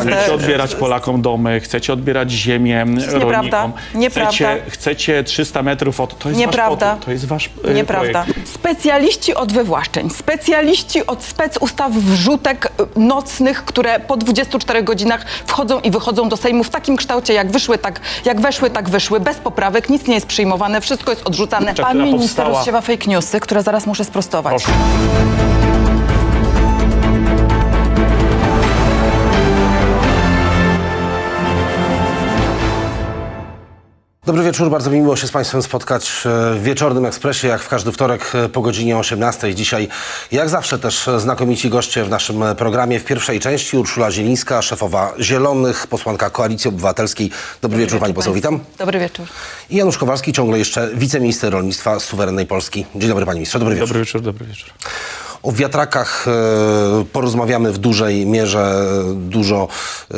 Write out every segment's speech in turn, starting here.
Chcecie odbierać Polakom domy, chcecie odbierać ziemię rolnikom. Nieprawda. Chcecie, chcecie 300 metrów od... To jest Nieprawda. wasz potwór, To jest wasz e, Nieprawda. projekt. Specjaliści od wywłaszczeń, specjaliści od specustaw wrzutek y, nocnych, które po 24 godzinach wchodzą i wychodzą do Sejmu w takim kształcie, jak wyszły, tak, jak weszły, tak wyszły, bez poprawek, nic nie jest przyjmowane, wszystko jest odrzucane. Pan minister powstała. rozsiewa fake newsy, które zaraz muszę sprostować. Proszę. Dobry wieczór, bardzo mi miło się z Państwem spotkać e, w wieczornym ekspresie, jak w każdy wtorek e, po godzinie 18. Dzisiaj, jak zawsze, też znakomici goście w naszym programie. W pierwszej części Urszula Zielińska, szefowa Zielonych, posłanka Koalicji Obywatelskiej. Dobry, wieczór, Pani poseł, witam. Dobry wieczór. I Janusz Kowalski, ciągle jeszcze wiceminister rolnictwa suwerennej Polski. Dzień dobry, Panie Ministrze, dobry wieczór. Dobry wieczór, dobry wieczór. O wiatrakach e, porozmawiamy w dużej mierze, dużo, e,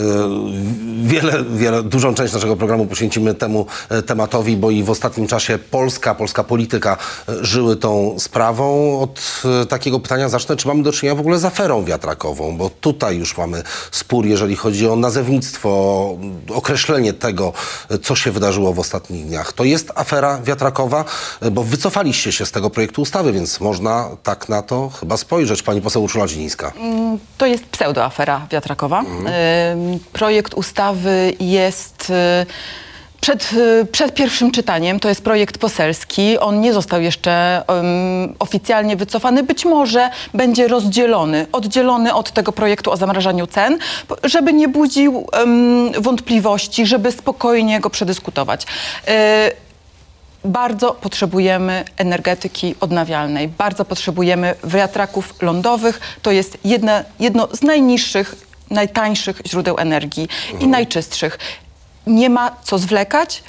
wiele, wiele, dużą część naszego programu poświęcimy temu e, tematowi, bo i w ostatnim czasie Polska, polska polityka e, żyły tą sprawą. Od e, takiego pytania zacznę, czy mamy do czynienia w ogóle z aferą wiatrakową, bo tutaj już mamy spór, jeżeli chodzi o nazewnictwo, określenie tego, e, co się wydarzyło w ostatnich dniach. To jest afera wiatrakowa, e, bo wycofaliście się z tego projektu ustawy, więc można tak na to chyba spojrzeć. Pani poseł Urszula Zielińska. To jest pseudoafera wiatrakowa. Ym, Projekt ustawy jest... y, Przed, y, przed pierwszym czytaniem to jest projekt poselski. On nie został jeszcze ym, oficjalnie wycofany. Być może będzie rozdzielony, oddzielony od tego projektu o zamrażaniu cen, żeby nie budził ym, wątpliwości, żeby spokojnie go przedyskutować. Y, bardzo potrzebujemy energetyki odnawialnej, bardzo potrzebujemy wiatraków lądowych. To jest jedne, jedno z najniższych, najtańszych źródeł energii i najczystszych. Nie ma co zwlekać.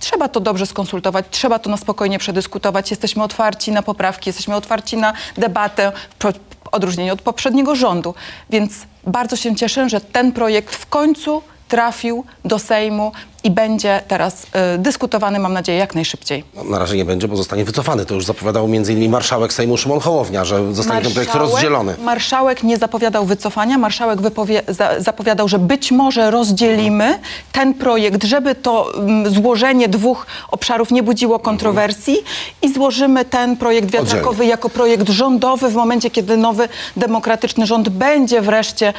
Trzeba to dobrze skonsultować, trzeba to na spokojnie przedyskutować. Jesteśmy otwarci na poprawki, jesteśmy otwarci na debatę w odróżnieniu od poprzedniego rządu. Więc bardzo się cieszę, że ten projekt w końcu trafił do Sejmu i będzie teraz y, dyskutowany, mam nadzieję, jak najszybciej. No, na razie nie będzie, bo zostanie wycofany. To już zapowiadał m.in. marszałek Sejmu Szymon Hołownia, że zostanie ten projekt rozdzielony. Marszałek nie zapowiadał wycofania, marszałek wypowie, za, zapowiadał, że być może rozdzielimy ten projekt, żeby to mm, złożenie dwóch obszarów nie budziło kontrowersji i złożymy ten projekt wiatrakowy Oddzielnie. jako projekt rządowy w momencie, kiedy nowy demokratyczny rząd będzie wreszcie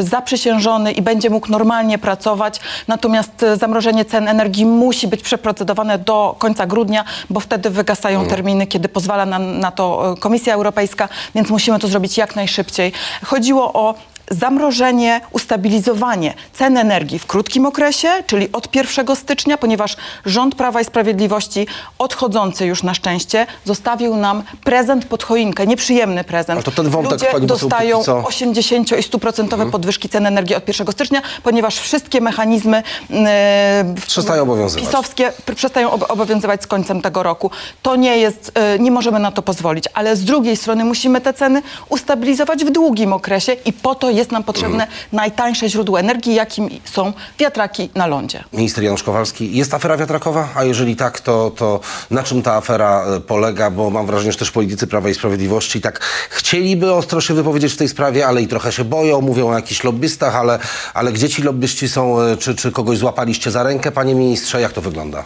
y, zaprzysiężony i będzie mógł normalnie pracować. Natomiast y, zamrożenie cen energii musi być przeprocedowane do końca grudnia, bo wtedy wygasają terminy, kiedy pozwala na, na to y, Komisja Europejska, więc musimy to zrobić jak najszybciej. Chodziło o zamrożenie, ustabilizowanie cen energii w krótkim okresie, czyli od 1 stycznia, ponieważ rząd Prawa i Sprawiedliwości, odchodzący już na szczęście, zostawił nam prezent pod choinkę, nieprzyjemny prezent. A to ten wątek, Ludzie pani poseł, dostają póki co- 80 i 100% podwyżki cen energii od 1 stycznia, ponieważ wszystkie mechanizmy e, Przestają obowiązywać. pisowskie pr- przestają ob- obowiązywać z końcem tego roku. To nie jest, e, nie możemy na to pozwolić, ale z drugiej strony musimy te ceny ustabilizować w długim okresie i po to jest nam potrzebne najtańsze źródło energii, jakim są wiatraki na lądzie. Minister Janusz Kowalski, jest afera wiatrakowa? A jeżeli tak, to, to na czym ta afera e, polega? Bo mam wrażenie, że też politycy Prawa i Sprawiedliwości tak chcieliby ostro się wypowiedzieć w tej sprawie, ale i trochę się boją, mówią o jakichś lobbystach, ale, ale gdzie ci lobbyści są? e, Czy, czy kogoś złapaliście za rękę, panie ministrze? Jak to wygląda?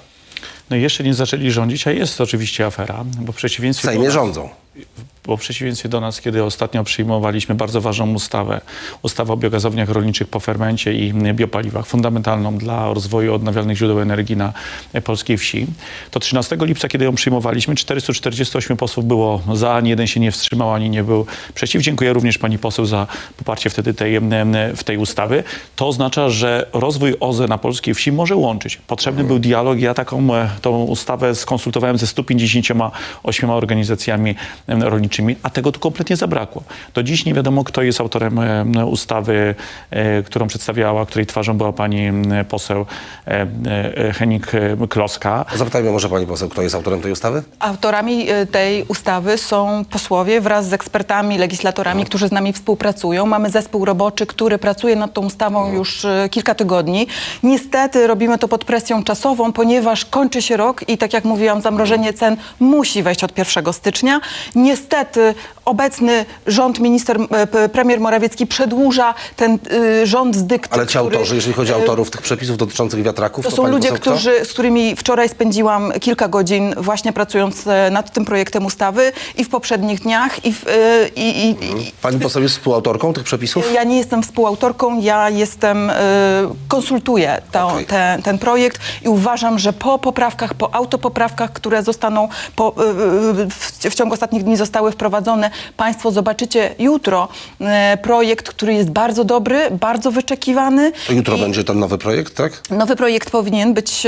No i jeszcze nie zaczęli rządzić, a jest oczywiście afera, bo w W przeciwieństwie... do Sejmie nas- rządzą. Bo w przeciwieństwie do nas, kiedy ostatnio przyjmowaliśmy bardzo ważną ustawę, ustawę o biogazowniach rolniczych po fermencie i biopaliwach, fundamentalną dla rozwoju odnawialnych źródeł energii na polskiej wsi, to 13 lipca, kiedy ją przyjmowaliśmy, 448 posłów było za, ani jeden się nie wstrzymał, ani nie był przeciw. Dziękuję również pani poseł za poparcie wtedy tej, w tej ustawy. To oznacza, że rozwój OZE na polskiej wsi może łączyć. Potrzebny był dialog. Ja taką e, tą ustawę skonsultowałem ze 158 organizacjami rolniczymi a tego tu kompletnie zabrakło. Do dziś nie wiadomo, kto jest autorem ustawy, e, którą przedstawiała, której twarzą była pani poseł e, e, Henik e, Kloska. Zapytajmy może pani poseł, kto jest autorem tej ustawy? Autorami tej ustawy są posłowie wraz z ekspertami, legislatorami, którzy z nami współpracują. Mamy zespół roboczy, który pracuje nad tą ustawą już y, kilka tygodni. Niestety robimy to pod presją czasową, ponieważ kończy się rok i tak jak mówiłam, zamrożenie cen musi wejść od 1 stycznia. Niestety fait, euh, obecny rząd, minister, e, premier Morawiecki przedłuża ten y, rząd z dykty, Ale ci autorzy, jeżeli chodzi o y, autorów tych przepisów dotyczących wiatraków, to to, są ludzie, którzy, z którymi wczoraj spędziłam kilka godzin właśnie pracując e, nad tym projektem ustawy i w poprzednich dniach i, w, e, i, i, i Pani poseł jest współautorką tych przepisów? ja nie jestem współautorką, ja jestem, konsultuję to, Okej. ten, ten projekt i uważam, że po poprawkach, po autopoprawkach, które zostaną po, w, w ciągu ostatnich dni zostały wprowadzone, Państwo zobaczycie jutro e, projekt, który jest bardzo dobry, bardzo wyczekiwany. To jutro i- będzie ten nowy projekt, tak? Nowy projekt powinien być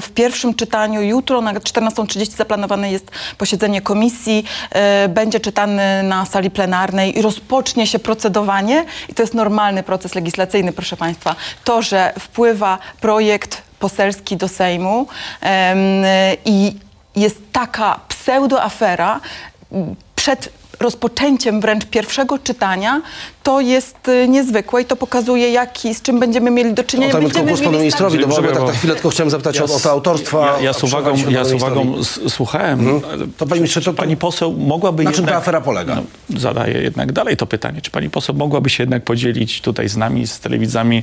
w pierwszym czytaniu jutro. Na 14.30 zaplanowane jest posiedzenie komisji. E, Będzie czytany na sali plenarnej i rozpocznie się procedowanie. I to jest normalny proces legislacyjny, proszę Państwa. To, że wpływa projekt poselski do Sejmu i jest taka pseudoafera przed rozpoczęciem wręcz pierwszego czytania, to jest y, niezwykłe i to pokazuje, jaki, z czym będziemy mieli do czynienia. Oddajmy tylko Będziemy głos panu ministrowi, no bo ja tak na chwilę tylko chciałem zapytać o, o to autorstwo. Ja, ja z uwagą, ja z uwagą słuchałem. To pani ministrze, to- Czy pani poseł mogłaby Na czym jednak... ta afera polega? No, zadaję jednak dalej to pytanie. Czy pani poseł mogłaby się jednak podzielić tutaj z nami, z telewidzami,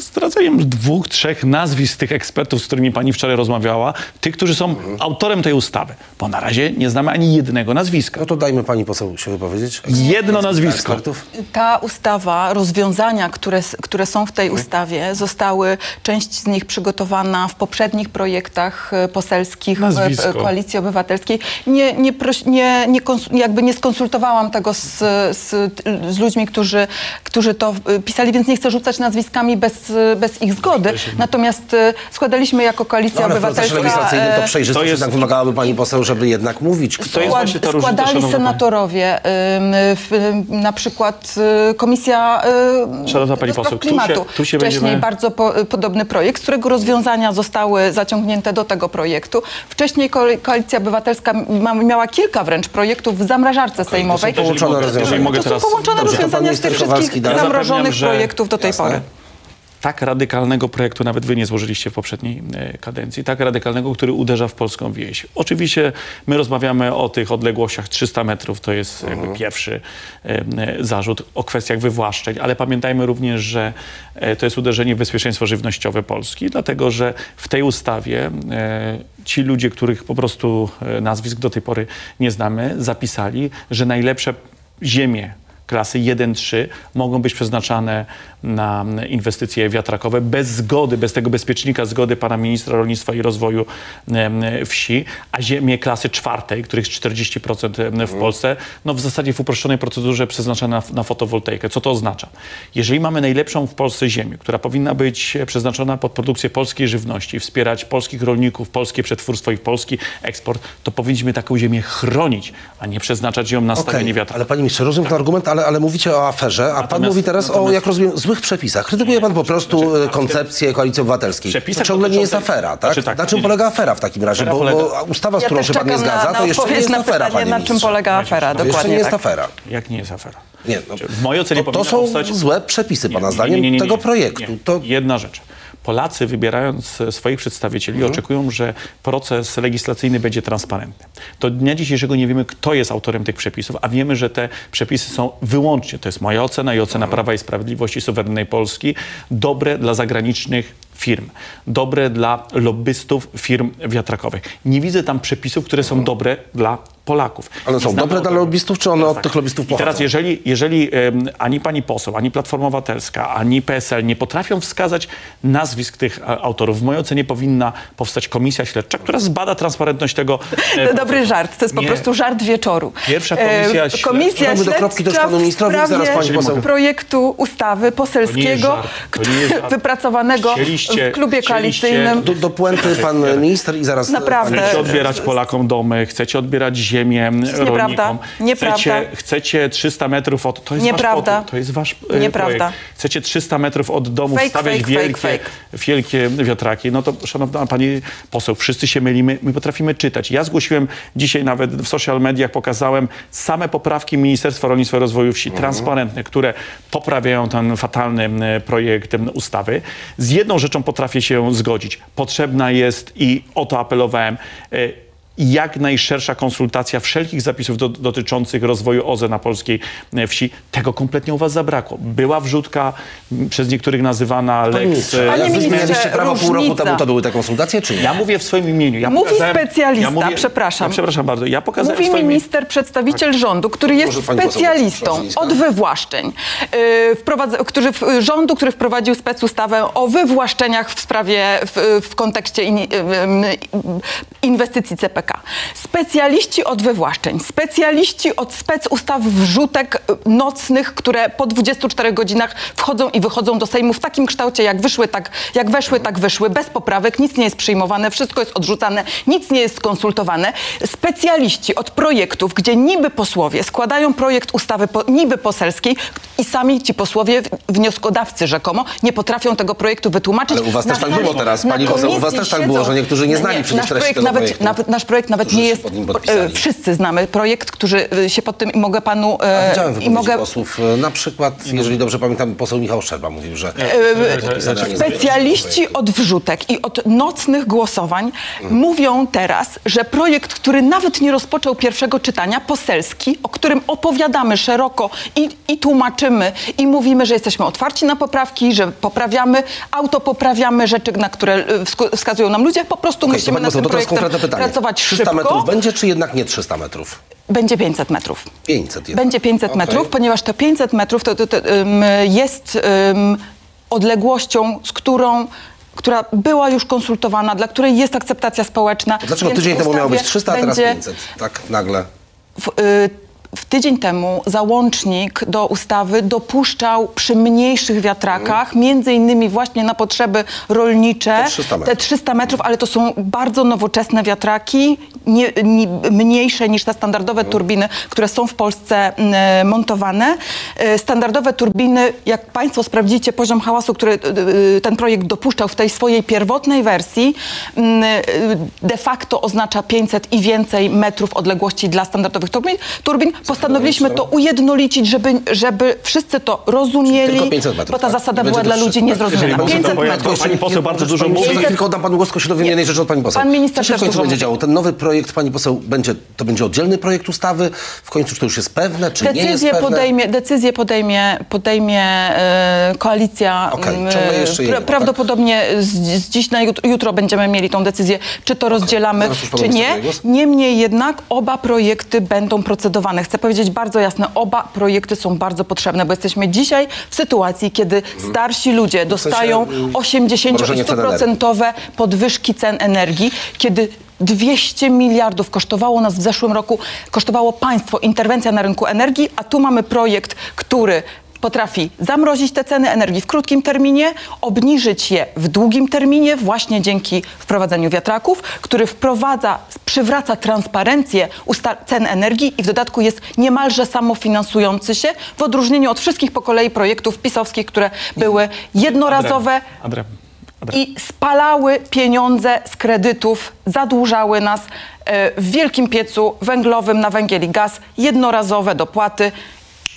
zdradzeniem dwóch, trzech nazwisk tych ekspertów, z którymi pani wczoraj rozmawiała, tych, którzy są autorem tej ustawy? Bo na razie nie znamy ani jednego nazwiska. No to dajmy pani poseł się wypowiedzieć. Jedno nazwisko. Ekspertów. Ta ustawa, rozwiązania, które, które są w tej ustawie, zostały, część z nich przygotowana w poprzednich projektach e, poselskich e, Nazwisko. p- Koalicji Obywatelskiej. Nie, nie, nie, nie jakby nie skonsultowałam tego z, z, z ludźmi, którzy, którzy to e, pisali, więc nie chcę rzucać nazwiskami bez, bez ich zgody. Natomiast e, składaliśmy jako Koalicja No, ale w procesie Obywatelska... legislacyjnym to e, przejrzystość to jest- jednak wymagałaby pani poseł, żeby jednak mówić, kto... To jest właśnie ta różnica, składali senatorowie, na przykład y, Komisja y, Szanowna pani poseł, tu klimatu. się- tu się Wcześniej będziemy- bardzo po, y, podobny projekt, z którego rozwiązania zostały zaciągnięte do tego projektu. Wcześniej Ko- Koalicja Obywatelska ma, miała kilka wręcz projektów w zamrażarce sejmowej. to są połączone rozwiązania. To są połączone Dobrze, z tych wszystkich zamrożonych że- projektów do tej Jasne. pory. Tak radykalnego projektu nawet wy nie złożyliście w poprzedniej e, kadencji, tak radykalnego, który uderza w polską wieś. Oczywiście my rozmawiamy o tych odległościach 300 metrów, to jest jakby pierwszy e, zarzut, o kwestiach wywłaszczeń, ale pamiętajmy również, że e, to jest uderzenie w bezpieczeństwo żywnościowe Polski, dlatego że w tej ustawie ci ludzie, których po prostu nazwisk do tej pory nie znamy, zapisali, że najlepsze ziemie klasy 1-3 mogą być przeznaczane na inwestycje wiatrakowe bez zgody, bez tego bezpiecznika zgody pana ministra rolnictwa i rozwoju wsi, a ziemie klasy czwartej, których jest 40% em, w Polsce, no w zasadzie w uproszczonej procedurze przeznaczone na, na fotowoltaikę. Co to oznacza? Jeżeli mamy najlepszą w Polsce ziemię, która powinna być przeznaczona pod produkcję polskiej żywności, wspierać polskich rolników, polskie przetwórstwo i polski eksport, to powinniśmy taką ziemię chronić, a nie przeznaczać ją na Okej, stawianie wiatraków. ale panie ministrze, rozumiem ten argument, ale, ale mówicie o aferze, a pan Natomiast- mówi teraz o, natomiast- jak rozumiem, złych przepisach. Krytykuje pan po prostu e, koncepcję Koalicji Obywatelskiej. To ciągle nie jest afera, tak? Znaczy tak, na czym nie- polega afera w takim razie? Bo, bo ustawa, z Ja którą też się pan nie czekam na- zgadza, na to jeszcze nie jest na afera, pytanie, panie na czym polega afera. To jeszcze Dokładnie nie jest tak. afera. Jak nie jest afera? Nie, no, W mojej ocenie to, to są powstać... złe przepisy, pana Nie, nie, zdaniem, nie, nie, nie, tego projektu. To Jedna rzecz. Polacy wybierając e, swoich przedstawicieli Mhm. oczekują, że proces legislacyjny będzie transparentny. Do dnia dzisiejszego nie wiemy, kto jest autorem tych przepisów, a wiemy, że te przepisy są wyłącznie, to jest moja ocena i ocena Mhm. Prawa i Sprawiedliwości suwerennej Polski, dobre dla zagranicznych firm, dobre dla lobbystów firm wiatrakowych. Nie widzę tam przepisów, które są dobre dla Polaków. Ale Nie są dobre dla lobbystów, czy one Teraz od tych lobbystów I teraz pochodzą? jeżeli, jeżeli em, ani pani poseł, ani Platforma Obywatelska, ani PSL nie potrafią wskazać nazwisk tych a, autorów, w mojej ocenie powinna powstać komisja śledcza, która zbada transparentność tego. e, To dobry żart, to jest po Nie. prostu żart wieczoru. Pierwsza komisja E, śledcza- Komisja Dodamy do kropki też śledcza panu ministrowi, zaraz pani poseł. projektu ustawy poselskiego żart. wypracowanego Chcieliście- w klubie koalicyjnym. do, do puenty pan minister i zaraz... Naprawdę. Chcecie odbierać Polakom domy, chcecie odbierać ziemię rolnikom. nieprawda. Nieprawda. Chcecie, chcecie 300 metrów od... To jest Nieprawda. wasz to jest wasz e, Nieprawda. projekt. Chcecie 300 metrów od domu Fake, stawiać fake, wielkie, fake, wielkie wiatraki. No to, szanowna pani poseł, wszyscy się mylimy. My potrafimy czytać. Ja zgłosiłem dzisiaj nawet w social mediach, pokazałem same poprawki Ministerstwa Rolnictwa i Rozwoju Wsi, transparentne, które poprawiają ten fatalny e, projekt ustawy. Z jedną rzeczą potrafię się zgodzić. Potrzebna jest i o to apelowałem. Jak najszersza konsultacja wszelkich zapisów do, dotyczących rozwoju OZE na polskiej e, wsi. Tego kompletnie u was zabrakło. Była wrzutka, przez niektórych nazywana Lex... e, ale wy ministrze, zmienialiście prawo pół roku temu, to były te konsultacje, czy nie? Ja mówię w swoim imieniu. Ja Mówi specjalista, przepraszam. Ja przepraszam bardzo. Ja pokazałem Mówi minister, przedstawiciel rządu, który jest Może specjalistą od wywłaszczeń, yy, który, w- rządu, który wprowadził specustawę o wywłaszczeniach w sprawie, w, w kontekście in, yy, yy, inwestycji CPK. Specjaliści od wywłaszczeń, specjaliści od specustaw wrzutek yy, nocnych, które po 24 godzinach wchodzą i wychodzą do Sejmu w takim kształcie, jak wyszły, tak, jak weszły, tak wyszły, bez poprawek, nic nie jest przyjmowane, wszystko jest odrzucane, nic nie jest skonsultowane. Specjaliści od projektów, gdzie niby posłowie składają projekt ustawy po, niby poselskiej i sami ci posłowie, wnioskodawcy rzekomo, nie potrafią tego projektu wytłumaczyć. Ale u was Na też tak było teraz, na pani poseł, u was też tak było, że niektórzy nie znali przecież nasz treści projekt tego nawet, projektu. nawet, Nasz projekt nawet Którzy nie jest... pod nim podpisali. e, Wszyscy znamy projekt, którzy e, się pod tym i mogę panu... A e, widziałem I mogę posłów, na przykład, jeżeli dobrze pamiętam, poseł Michał Szczerba mówił, że... Specjaliści od wrzutek i od nocnych głosowań Mhm. mówią teraz, że projekt, który nawet nie rozpoczął pierwszego czytania, poselski, o którym opowiadamy szeroko i, i tłumaczymy i mówimy, że jesteśmy otwarci na poprawki, że poprawiamy, autopoprawiamy rzeczy, na które wskazują nam ludzie, po prostu to musimy nad tym projektem pytanie. pracować 300 szybko. metrów będzie, czy jednak nie 300 metrów? Będzie 500 metrów. 500 jednak. Będzie 500 Okej. metrów, ponieważ te 500 metrów to, to, to, ym, jest ym, odległością, z którą która była już konsultowana, dla której jest akceptacja społeczna. To Dlaczego tydzień temu miało być ustawie 300, a teraz będzie 500? Tak nagle. w, y, w tydzień temu załącznik do ustawy dopuszczał przy mniejszych wiatrakach, między innymi właśnie na potrzeby rolnicze, Te 300 metrów. te 300 metrów, ale to są bardzo nowoczesne wiatraki, nie, nie, mniejsze niż te standardowe turbiny, które są w Polsce mm, montowane. E, Standardowe turbiny, jak Państwo sprawdzicie poziom hałasu, który y, ten projekt dopuszczał w tej swojej pierwotnej wersji, mm, de facto oznacza 500 i więcej metrów odległości dla standardowych turbin. turbin. Postanowiliśmy to ujednolicić, żeby, żeby wszyscy to rozumieli, Tylko 500 metrów, bo ta tak? zasada była dla ludzi 300. niezrozumiała. Jeżeli to 500 bo ja- metrów. Pani poseł bardzo dużo mówi. Za chwilkę oddam panu głos, tylko się dowiem jednej rzeczy od pani poseł. Pan minister Co się w też końcu dużo będzie mówi. działo? Ten nowy projekt, pani poseł, będzie, to będzie oddzielny projekt ustawy? W końcu czy to już jest pewne, czy nie jest Decyzję pewne? podejmie, decyzję podejmie, podejmie e, koalicja. Okej, m, ciągle jeszcze jedno, tak? Prawdopodobnie z, z dziś na jutro, jutro będziemy mieli tą decyzję, czy to rozdzielamy, Zaraz już czy nie. głos. Niemniej jednak oba projekty będą procedowane. Chcę powiedzieć bardzo jasno, oba projekty są bardzo potrzebne, bo jesteśmy dzisiaj w sytuacji, kiedy starsi ludzie dostają mm, 80 i mrożenie cen energii. 100% podwyżki cen energii, kiedy 200 miliardów kosztowało nas w zeszłym roku, kosztowało państwo interwencja na rynku energii, a tu mamy projekt, który potrafi zamrozić te ceny energii w krótkim terminie, obniżyć je w długim terminie właśnie dzięki wprowadzeniu wiatraków, który wprowadza, przywraca transparencję cen energii i w dodatku jest niemalże samofinansujący się w odróżnieniu od wszystkich po kolei projektów pisowskich, które były jednorazowe, Adrem. Adrem. i spalały pieniądze z kredytów, zadłużały nas e, w wielkim piecu węglowym na węgiel i gaz, jednorazowe dopłaty.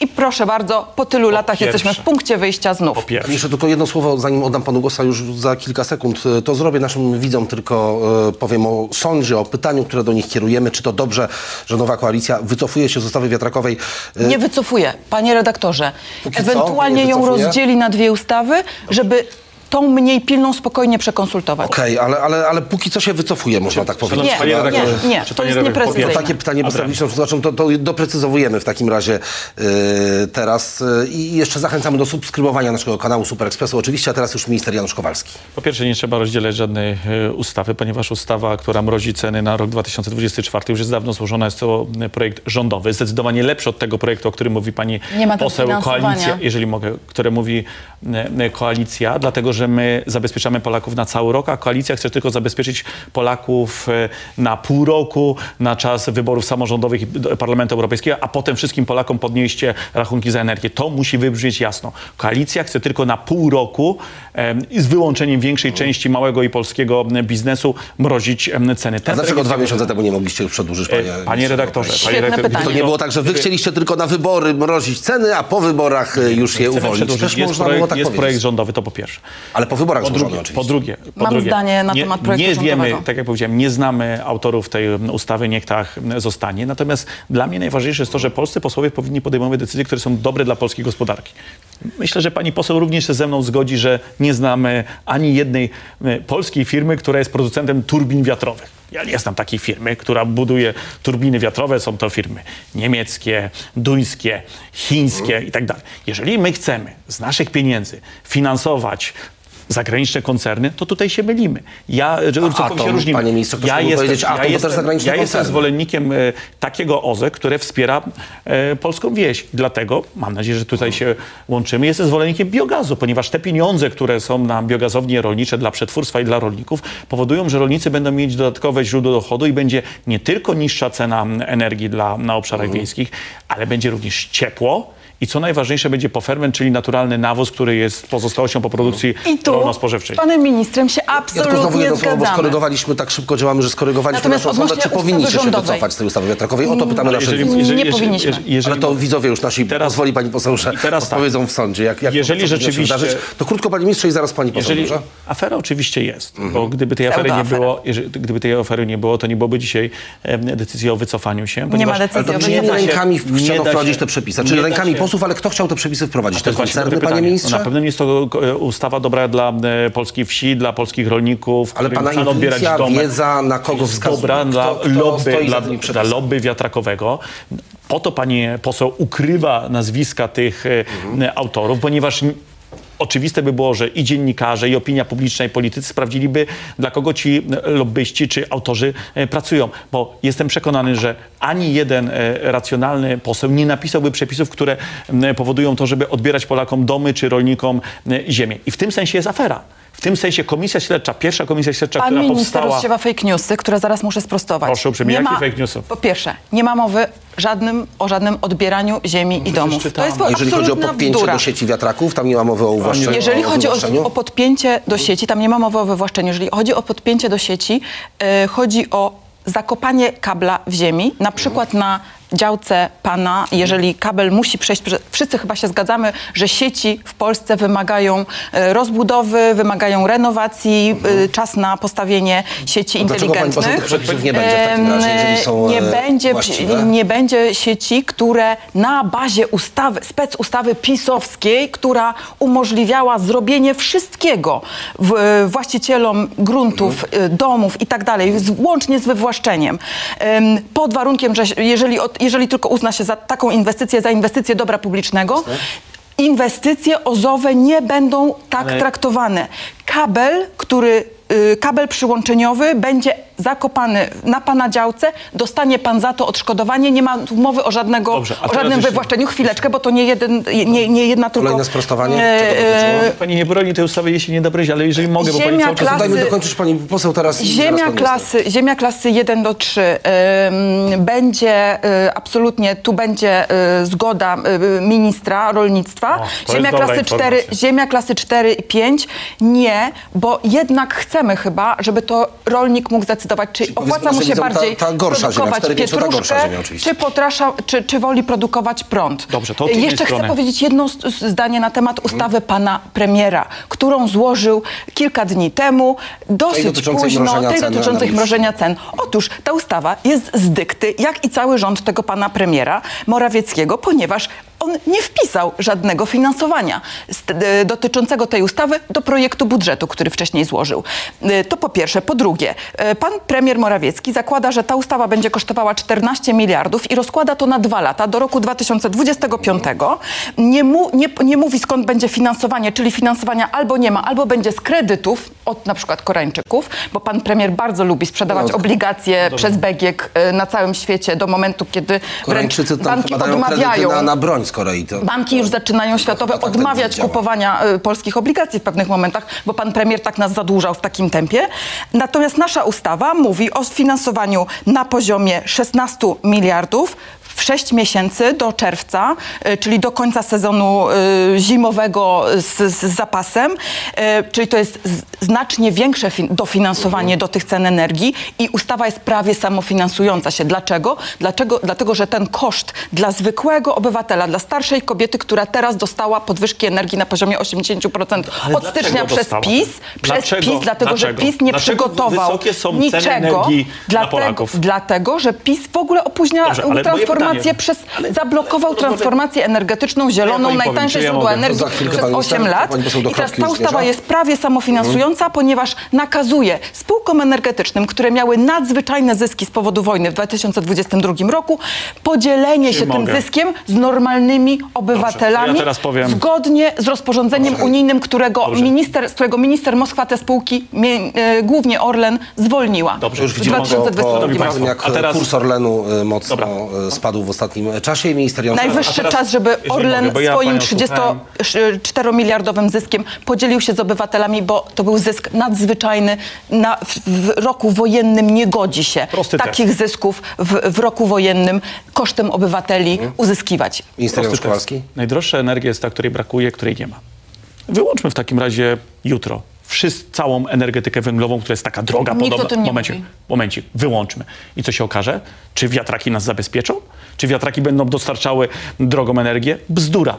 I proszę bardzo, po tylu latach pierwsze. jesteśmy w punkcie wyjścia znów. Po pierwsze. Jeszcze tylko jedno słowo, zanim oddam panu głosa już za kilka sekund. E, To zrobię naszym widzom, tylko e, powiem o sądzie, o pytaniu, które do nich kierujemy. Czy to dobrze, że nowa koalicja wycofuje się z ustawy wiatrakowej? E, Nie wycofuję, panie redaktorze. Póki Ewentualnie nie ją wycofuje? rozdzieli na dwie ustawy, żeby tą mniej pilną spokojnie przekonsultować. Okej, ale, ale, ale póki co się wycofuje, można tak powiedzieć. Nie, nie, nie, czy to jest nieprecyzyjne. takie pytanie postawiliśmy, znaczy to, to doprecyzowujemy w takim razie yy, teraz. Yy, I jeszcze zachęcamy do subskrybowania naszego kanału Super Expressu. Oczywiście, a teraz już minister Janusz Kowalski. Po pierwsze, nie trzeba rozdzielać żadnej e, ustawy, ponieważ ustawa, która mrozi ceny na rok 2024 już jest dawno złożona. Jest to projekt rządowy, zdecydowanie lepszy od tego projektu, o którym mówi pani Nie poseł koalicja, jeżeli mogę, które mówi koalicja, dlatego że że my zabezpieczamy Polaków na cały rok, a koalicja chce tylko zabezpieczyć Polaków e, na pół roku, na czas wyborów samorządowych i Parlamentu Europejskiego, a potem wszystkim Polakom podnieście rachunki za energię. To musi wybrzmieć jasno. Koalicja chce tylko na pół roku em, i z wyłączeniem większej części małego i polskiego em, biznesu mrozić em, ceny. A Ten dlaczego projekt- dwa miesiące temu nie mogliście już przedłużyć, panie, E, Panie redaktorze, panie redaktorze, pytanie. To nie było tak, że wy chcieliście tylko na wybory mrozić ceny, a po wyborach e, już je uwolnić. Też Jest, można projekt, było tak jest powiedzieć. projekt rządowy, to po pierwsze. Ale po wyborach Po drugie, oczywiście. po drugie, po Mam drugie, zdanie na nie, temat projektu Nie wiemy, tak jak powiedziałem, nie znamy autorów tej ustawy, niech tak zostanie. Natomiast dla mnie najważniejsze jest to, że polscy posłowie powinni podejmować decyzje, które są dobre dla polskiej gospodarki. Myślę, że pani poseł również się ze mną zgodzi, że nie znamy ani jednej y, polskiej firmy, która jest producentem turbin wiatrowych. Ja nie znam takiej firmy, która buduje turbiny wiatrowe. Są to firmy niemieckie, duńskie, chińskie i tak dalej. Jeżeli my chcemy z naszych pieniędzy finansować zagraniczne koncerny, to tutaj się mylimy. Ja, że całkowicie Atom, różnimy. panie ministrze, mógł powiedzieć, Atom to też zagraniczne ja jestem koncerny. zwolennikiem e, takiego OZE, które wspiera e, polską wieś. Dlatego mam nadzieję, że tutaj się łączymy. Jestem zwolennikiem biogazu, ponieważ te pieniądze, które są na biogazownie rolnicze dla przetwórstwa i dla rolników, powodują, że rolnicy będą mieć dodatkowe źródło dochodu i będzie nie tylko niższa cena energii dla, na obszarach Mhm. wiejskich, ale będzie również ciepło. I co najważniejsze, będzie poferment, czyli naturalny nawóz, który jest pozostałością po produkcji I tu rolno-spożywczej. z panem ministrem się Ja tylko znowu absolutnie słowo, bo zgadzamy. skorygowaliśmy, tak szybko działamy, że skorygowaliśmy Natomiast naszą odnośnie Czy powinniście ustawy się rządowej. wycofać z tej ustawy wiatrakowej? O to pytamy Ale naszych jeżeli- widzów. jeżeli- Nie powinniśmy. Ale to widzowie już nasi, Teraz- pozwoli pani poseł, że I teraz tak. odpowiedzą w sądzie. Jak, jak Jeżeli to powinno się rzeczywiście- wydarzyć. To krótko panie ministrze i zaraz pani poseł, Jeżeli dobrze? afera oczywiście jest, bo gdyby tej afery nie Pseudoafera. było, jeżeli, gdyby tej afery nie było, to nie byłoby dzisiaj em, decyzji o wycofaniu się. ma ponieważ- decyzji Ale to o czyimi wycofaniu. da się- rękami nie chciano da wprowadzić się- te przepisy? nie Czyli da rękami się- posłów, ale kto chciał te przepisy wprowadzić? To Te koncerny, panie ministrze? No, na pewno nie jest to e, ustawa dobra dla e, polskiej wsi, dla polskich rolników. Ale pana chcą odbierać domy. wiedza, na kogo wskazuje? dobra dla, kto lobby, dla, dla lobby wiatrakowego. Po to pani poseł ukrywa nazwiska tych e, Mhm. autorów, ponieważ Oczywiste by było, że i dziennikarze, i opinia publiczna, i politycy sprawdziliby, dla kogo ci lobbyści czy autorzy e, pracują. Bo jestem przekonany, że ani jeden e, racjonalny poseł nie napisałby przepisów, które powodują to, żeby odbierać Polakom domy czy rolnikom e, ziemię. I w tym sensie jest afera. W tym sensie komisja śledcza, pierwsza komisja śledcza, Pan która minister powstała... rozsiewa fake newsy, które zaraz muszę sprostować. Proszę uprzejmie, Nie jakich ma- fake newsów? Po pierwsze, nie ma mowy żadnym, o żadnym odbieraniu ziemi i domów. To czytałam. jest jeżeli chodzi o podpięcie bzdura. do sieci wiatraków, tam nie ma mowy o uwłaszczeniu? Jeżeli chodzi o, o podpięcie do sieci, tam nie ma mowy o wywłaszczeniu. Jeżeli chodzi o podpięcie do sieci, e, chodzi o zakopanie kabla w ziemi, na przykład na działce pana, jeżeli kabel musi przejść, prze- wszyscy chyba się zgadzamy, że sieci w Polsce wymagają e, rozbudowy, wymagają renowacji, e, czas na postawienie sieci To dlaczego pani inteligentnych. nie będzie w takim razie, jeżeli są nie e, będzie, właściwe? nie będzie sieci, które na bazie ustawy, spec ustawy pisowskiej, która umożliwiała zrobienie wszystkiego właścicielom gruntów, Mhm. domów i tak dalej, łącznie z wywłaszczeniem, em, pod warunkiem, że jeżeli, od- jeżeli tylko uzna się za taką inwestycję, za inwestycję dobra publicznego, inwestycje OZOwe nie będą tak Ale- traktowane. Kabel, który y, kabel przyłączeniowy będzie zakopany na pana działce, dostanie pan za to odszkodowanie. Nie ma tu mowy o, żadnego, Dobrze, o żadnym jeszcze- wywłaszczeniu. Chwileczkę, bo to nie, jeden, nie, nie jedna tylko... Kolejne sprostowanie? e? Pani nie broni tej ustawy, jeśli nie dobrej, ale jeżeli mogę, bo pani Ziemia cały czas... klasy- Dajmy dokończyć pani poseł teraz Ziemia klasy, ziemia klasy 1 do 3 ym, będzie y, absolutnie, tu będzie y, zgoda y, ministra rolnictwa. O, ziemia klasy 4, informacja. ziemia klasy 4 i 5 nie, bo jednak chcemy chyba, żeby to rolnik mógł zdecydować, czy opłaca mu się widzom, ta- bardziej ta gorsza ziemia, produkować 4, 5 to ta gorsza pietruszkę, ziemia oczywiście. czy, potrasza, czy, czy woli produkować prąd. Dobrze, to Jeszcze chcę strony. powiedzieć jedno zdanie na temat ustawy pana premiera, którą złożył kilka dni temu, dosyć dotyczącej późno, mrożenia tej dotyczącej mrożenia cen. Otóż ta ustawa jest z dykty, jak i cały rząd tego pana premiera Morawieckiego, ponieważ on nie wpisał żadnego finansowania e, dotyczącego tej ustawy do projektu budżetu, który wcześniej złożył. E, To po pierwsze. Po drugie, e, pan premier Morawiecki zakłada, że ta ustawa będzie kosztowała 14 miliardów i rozkłada to na dwa lata, do roku 2025. Nie, mu, nie, nie mówi skąd będzie finansowanie, czyli finansowania albo nie ma, albo będzie z kredytów od na przykład Koreańczyków, bo pan premier bardzo lubi sprzedawać No, obligacje przez BGK y, na całym świecie do momentu, kiedy Koreańczycy banki odmawiają. na, na broń z Korei. To, Banki już zaczynają światowe tak odmawiać kupowania y, polskich obligacji w pewnych momentach, bo pan premier tak nas zadłużał w takim tempie. Natomiast nasza ustawa mówi o finansowaniu na poziomie 16 miliardów w 6 miesięcy do czerwca, y, czyli do końca sezonu y, zimowego z, z zapasem, y, czyli to jest znacznie większe fin- dofinansowanie do tych cen energii i ustawa jest prawie samofinansująca się. Dlaczego? Dlaczego? Dlatego, że ten koszt dla zwykłego obywatela, dla starszej kobiety, która teraz dostała podwyżki energii na poziomie 80% Ale od stycznia przez dostała? PiS, przez Dlaczego? PiS, dlatego że Dlaczego? PiS nie Dlaczego przygotował niczego. dla dlatego, Polaków? dlatego, że PiS w ogóle opóźnia Dobrze, moje transformację przez, zablokował ale- transformację energetyczną, zieloną, powiem, najtańsze ja źródła mogę? energii przez pani 8 minister, lat. I teraz ta ustawa jest prawie samofinansująca, ponieważ nakazuje spółkom energetycznym, które miały nadzwyczajne zyski z powodu wojny w 2022 roku, podzielenie Czy się mogę? tym zyskiem z normalnymi obywatelami ja teraz powiem- zgodnie z rozporządzeniem unijnym, którego Dobrze. minister, z którego minister Moskwa te spółki, mie, e, głównie Orlen, zwolniła Dobrze, w już Widzimy po, po, 2022 po roku. tym, jak A teraz- kurs Orlenu y, mocno Dobra. y, spadł w ostatnim czasie i minister Jan Najwyższy teraz, czas, żeby Orlen mogę, ja swoim panią słuchałem. 34-miliardowym zyskiem podzielił się z obywatelami, bo to był zysk nadzwyczajny. Na, w, w roku wojennym nie godzi się Prosty takich zysków w, w roku wojennym kosztem obywateli Mhm. uzyskiwać. Minister test. Kowalski. Najdroższa energia jest ta, której brakuje, której nie ma. Wyłączmy w takim razie jutro wszyscy, całą energetykę węglową, która jest taka droga. Nikt podobna. momencik, wyłączmy. I co się okaże? Czy wiatraki nas zabezpieczą? Czy wiatraki będą dostarczały drogą energię? Bzdura.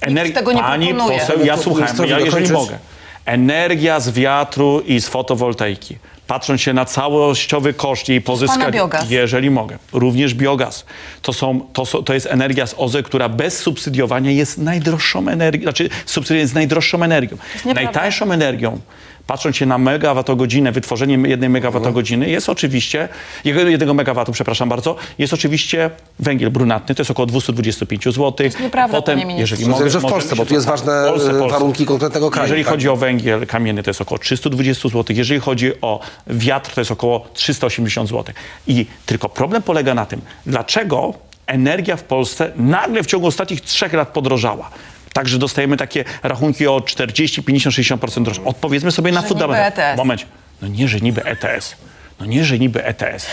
z tego nie Pani proponuje. poseł, ja słucham, ja jeżeli mogę. Energia z wiatru i z fotowoltaiki. Patrząc się na całościowy koszt jej pozyskania, biogaz. jeżeli mogę, również biogaz. To, są, to, są, to jest energia z OZE, która bez subsydiowania jest najdroższą energią, znaczy subsydiowanie jest najdroższą energią. nieprawda. Najtańszą energią, patrząc się na megawattogodzinę, wytworzenie jednej megawattogodziny jest oczywiście, jednego megawatu, przepraszam bardzo, jest oczywiście węgiel brunatny, to jest około 225 zł. To jest nieprawda, Potem, panie jeżeli Rozumiem, mogę, że w Polsce, bo tu jest ważne, Polsce, y, Polsce. warunki konkretnego kraju, Jeżeli tak? chodzi o węgiel kamienny, to jest około 320 zł. Jeżeli chodzi o wiatr, to jest około 380 zł. I tylko problem polega na tym, dlaczego energia w Polsce nagle w ciągu ostatnich trzech lat podrożała. Także dostajemy takie rachunki o 40, 50, 60% droższe. Odpowiedzmy sobie na fundament. ETS. Moment. No nie, że niby ETS. No nie, że niby ETS.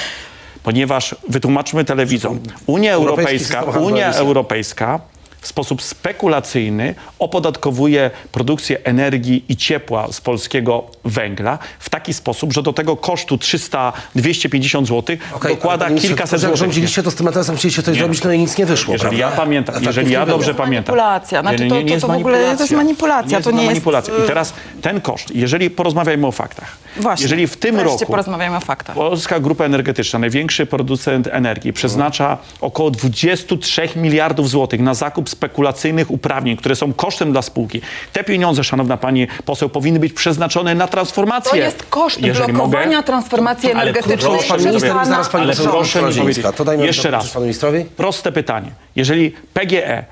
Ponieważ wytłumaczmy telewidzom. Unia Europejska, Unia. Europejska w sposób spekulacyjny opodatkowuje produkcję energii i ciepła z polskiego węgla w taki sposób, że do tego kosztu 300-250 zł Okej, dokłada kilkaset złotych. rządziliście, to z tym ETS-em chcieliście coś Nie. zrobić, no i nic nie wyszło, Jeżeli ja prawda? pamiętam, Efektów jeżeli ja dobrze pamiętam. manipulacja. Znaczy, Nie, to- nie, nie to- jest to w ogóle to jest manipulacja, to nie jest, manipulacja. I teraz ten koszt, jeżeli porozmawiajmy o faktach. Właśnie. Jeżeli w tym Wreszcie roku porozmawiamy o faktach. Polska Grupa Energetyczna, największy producent energii, przeznacza około 23 miliardów złotych na zakup spekulacyjnych uprawnień, które są kosztem dla spółki. Te pieniądze, szanowna pani poseł, powinny być przeznaczone na transformację. To jest koszt Jeżeli blokowania mogę, transformacji energetycznej proszę minister pana zaraz pani ale proszę mi Rodzińska. powiedzieć, To dajmy jeszcze raz, panu ministrowi. proste pytanie. Jeżeli PGE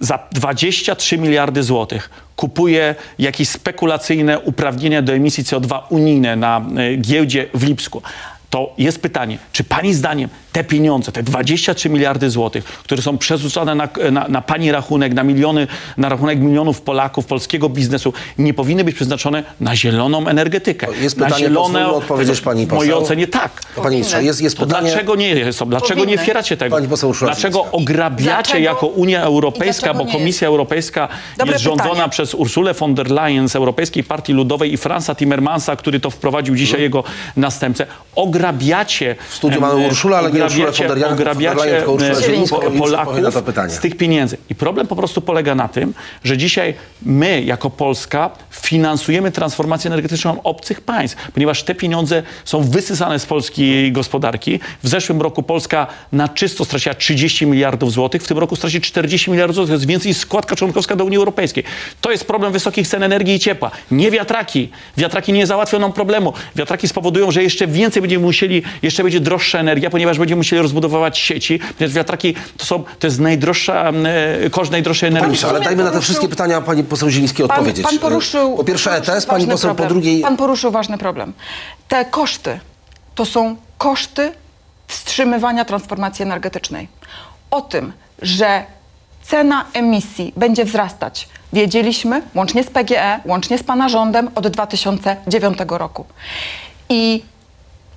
za 23 miliardy złotych kupuje jakieś spekulacyjne uprawnienia do emisji CO2 unijne na y, giełdzie w Lipsku, to jest pytanie, czy pani zdaniem te pieniądze, te 23 miliardy złotych, które są przerzucane na, na, na pani rachunek, na miliony, na rachunek milionów Polaków, polskiego biznesu, nie powinny być przeznaczone na zieloną energetykę. Jest na pytanie, pozwólmy odpowiedzieć pani W mojej poseł. ocenie tak. Panie ministrze, jest, jest pytanie... dlaczego nie są? Dlaczego Powinny. nie wspieracie tego? Pani poseł Urszula dlaczego ograbiacie Dlaczego? jako Unia Europejska, bo Komisja Europejska Dobre jest rządzona pytanie. przez Ursulę von der Leyen z Europejskiej Partii Ludowej i Franza Timmermansa, który to wprowadził dzisiaj jego następcę. Ograbiacie... W studiu mamy em, Urszulę, ale nie Leyen, ograbiacie odpowie na Polaków z tych pieniędzy. I problem po prostu polega na tym, że dzisiaj my, jako Polska, finansujemy transformację energetyczną obcych państw, ponieważ te pieniądze są wysysane z polskiej gospodarki. W zeszłym roku Polska na czysto straciła 30 miliardów złotych, w tym roku straci 40 miliardów złotych. To jest więcej składka członkowska do Unii Europejskiej. To jest problem wysokich cen energii i ciepła. Nie wiatraki. Wiatraki nie załatwią nam problemu. Wiatraki spowodują, że jeszcze więcej będziemy musieli, jeszcze będzie droższa energia, ponieważ będziemy będziemy musieli rozbudowywać sieci, więc wiatraki to są, to jest najdroższa, e, koszt najdroższej energii. Pani, ale dajmy na te wszystkie pytania pani poseł Zielińskiej Pan, odpowiedzieć. pan poruszył. Po pierwsze poruszył ETS, pani poseł, po problem. drugiej... Pan poruszył ważny problem. Te koszty to są koszty wstrzymywania transformacji energetycznej. O tym, że cena emisji będzie wzrastać, wiedzieliśmy łącznie z PGE, łącznie z pana rządem od 2009 roku. I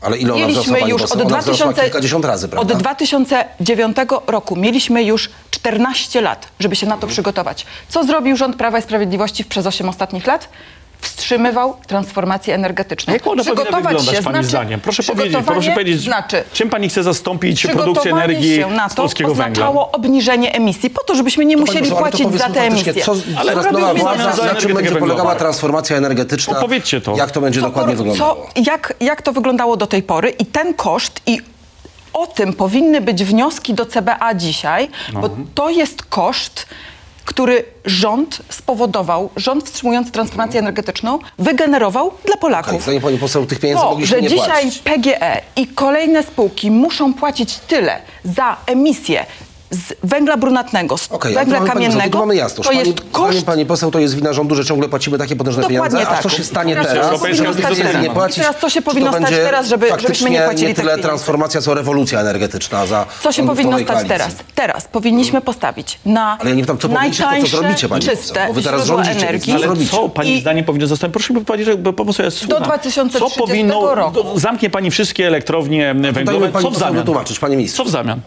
Ale ile ona mieliśmy już od, Ona wzrosła 2000, kilkadziesiąt razy, prawda? od 2009 roku mieliśmy już 14 lat, żeby się na to przygotować. Co zrobił rząd Prawa i Sprawiedliwości przez 8 ostatnich lat? Wstrzymywał transformację energetyczną. Jak ona powinna wyglądać, pani zdaniem? Proszę powiedzieć, proszę powiedzieć, znaczy, czym pani chce zastąpić produkcję energii się na z to polskiego węgla? oznaczało obniżenie emisji, po to, żebyśmy nie Pani musieli to płacić za te emisje. Co, Ale robimy nowa za władza, na czym będzie polegała transformacja energetyczna? Opowiedzcie to. Jak to będzie Co dokładnie wyglądało? Co, jak, jak to wyglądało do tej pory i ten koszt i o tym powinny być wnioski do CBA dzisiaj, bo to jest koszt, który rząd spowodował, rząd wstrzymujący transformację energetyczną, wygenerował dla Polaków. Zdaniem pani poseł, tych pieniędzy To, mogliśmy że nie dzisiaj płacić. PGE i kolejne spółki muszą płacić tyle za emisję z węgla brunatnego, z Okej, ale węgla to mamy, pani poseł, kamiennego, to mamy jasność. to pani, jest koszt Zdaniem pani poseł, to jest wina rządu, że ciągle płacimy takie potężne Dokładnie pieniądze. A tak. co się stanie Teraz teraz? co powinno żeby stać teraz? nie płacić? I teraz co się Czy to powinno stać będzie teraz, żeby- żebyśmy faktycznie nie płacili nie tyle pieniędzy? transformacja, co rewolucja energetyczna za Co się rządów powinno nowej stać koalicji? teraz? Teraz powinniśmy postawić na Ale ja nie pytam, co tylko co najtańsze, zrobicie, pani poseł, czyste bo wy teraz źródła rządzicie, więc energii. co Ale co pani I- zdaniem powinno zostać? Proszę mi powiedzieć, że pomoc jest słucham. 2030 Co powinno, roku. do- Zamknie pani wszystkie elektrownie węglowe. Dajmy pani Co w poseł zamian? wytłumaczyć, panie ministrze. Co w zamian?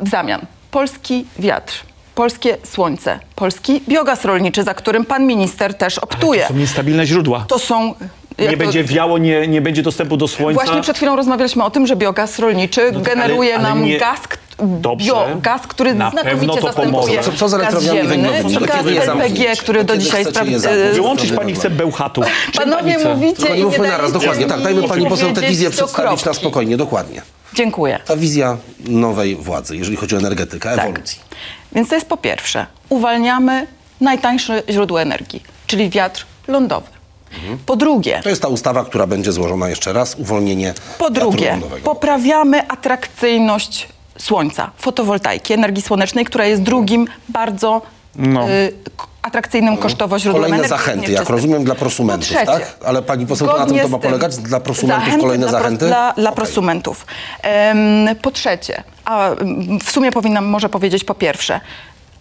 W zamian polski wiatr, polskie słońce, polski biogaz rolniczy, za którym pan minister też optuje. To są niestabilne źródła. To są... Nie to- będzie wiało, nie, nie będzie dostępu do słońca. Właśnie przed chwilą rozmawialiśmy o tym, że biogaz rolniczy tak, generuje ale- ale nam nie- gaz, Dobrze. biogaz, który Na znakomicie to zastępuje. Co- co z gaz ziemny i gaz LPG, który Do dzisiaj chcecie je spra- zamknąć? Wyłączyć pani chce bełchatu. Panowie mówicie Tylko nie mówmy naraz, dokładnie. Tak, dajmy pani poseł tę wizję przedstawić na spokojnie, dokładnie. Dziękuję. Ta wizja nowej władzy, jeżeli chodzi o energetykę, Tak. ewolucji. Więc to jest po pierwsze, uwalniamy najtańsze źródło energii, czyli wiatr lądowy. Po drugie, To jest ta ustawa, która będzie złożona jeszcze raz, uwolnienie Po drugie, lądowego. poprawiamy atrakcyjność słońca, fotowoltaiki, energii słonecznej, która jest drugim bardzo No. y, atrakcyjnym kosztowo źródłem Kolejne energii. zachęty, jak rozumiem, dla prosumentów, trzecie, tak? Ale pani poseł, to na tym to ma polegać? Dla prosumentów zachęty kolejne dla, pro- zachęty? Dla, dla Okej. prosumentów. Em, po trzecie, a w sumie powinnam może powiedzieć po pierwsze,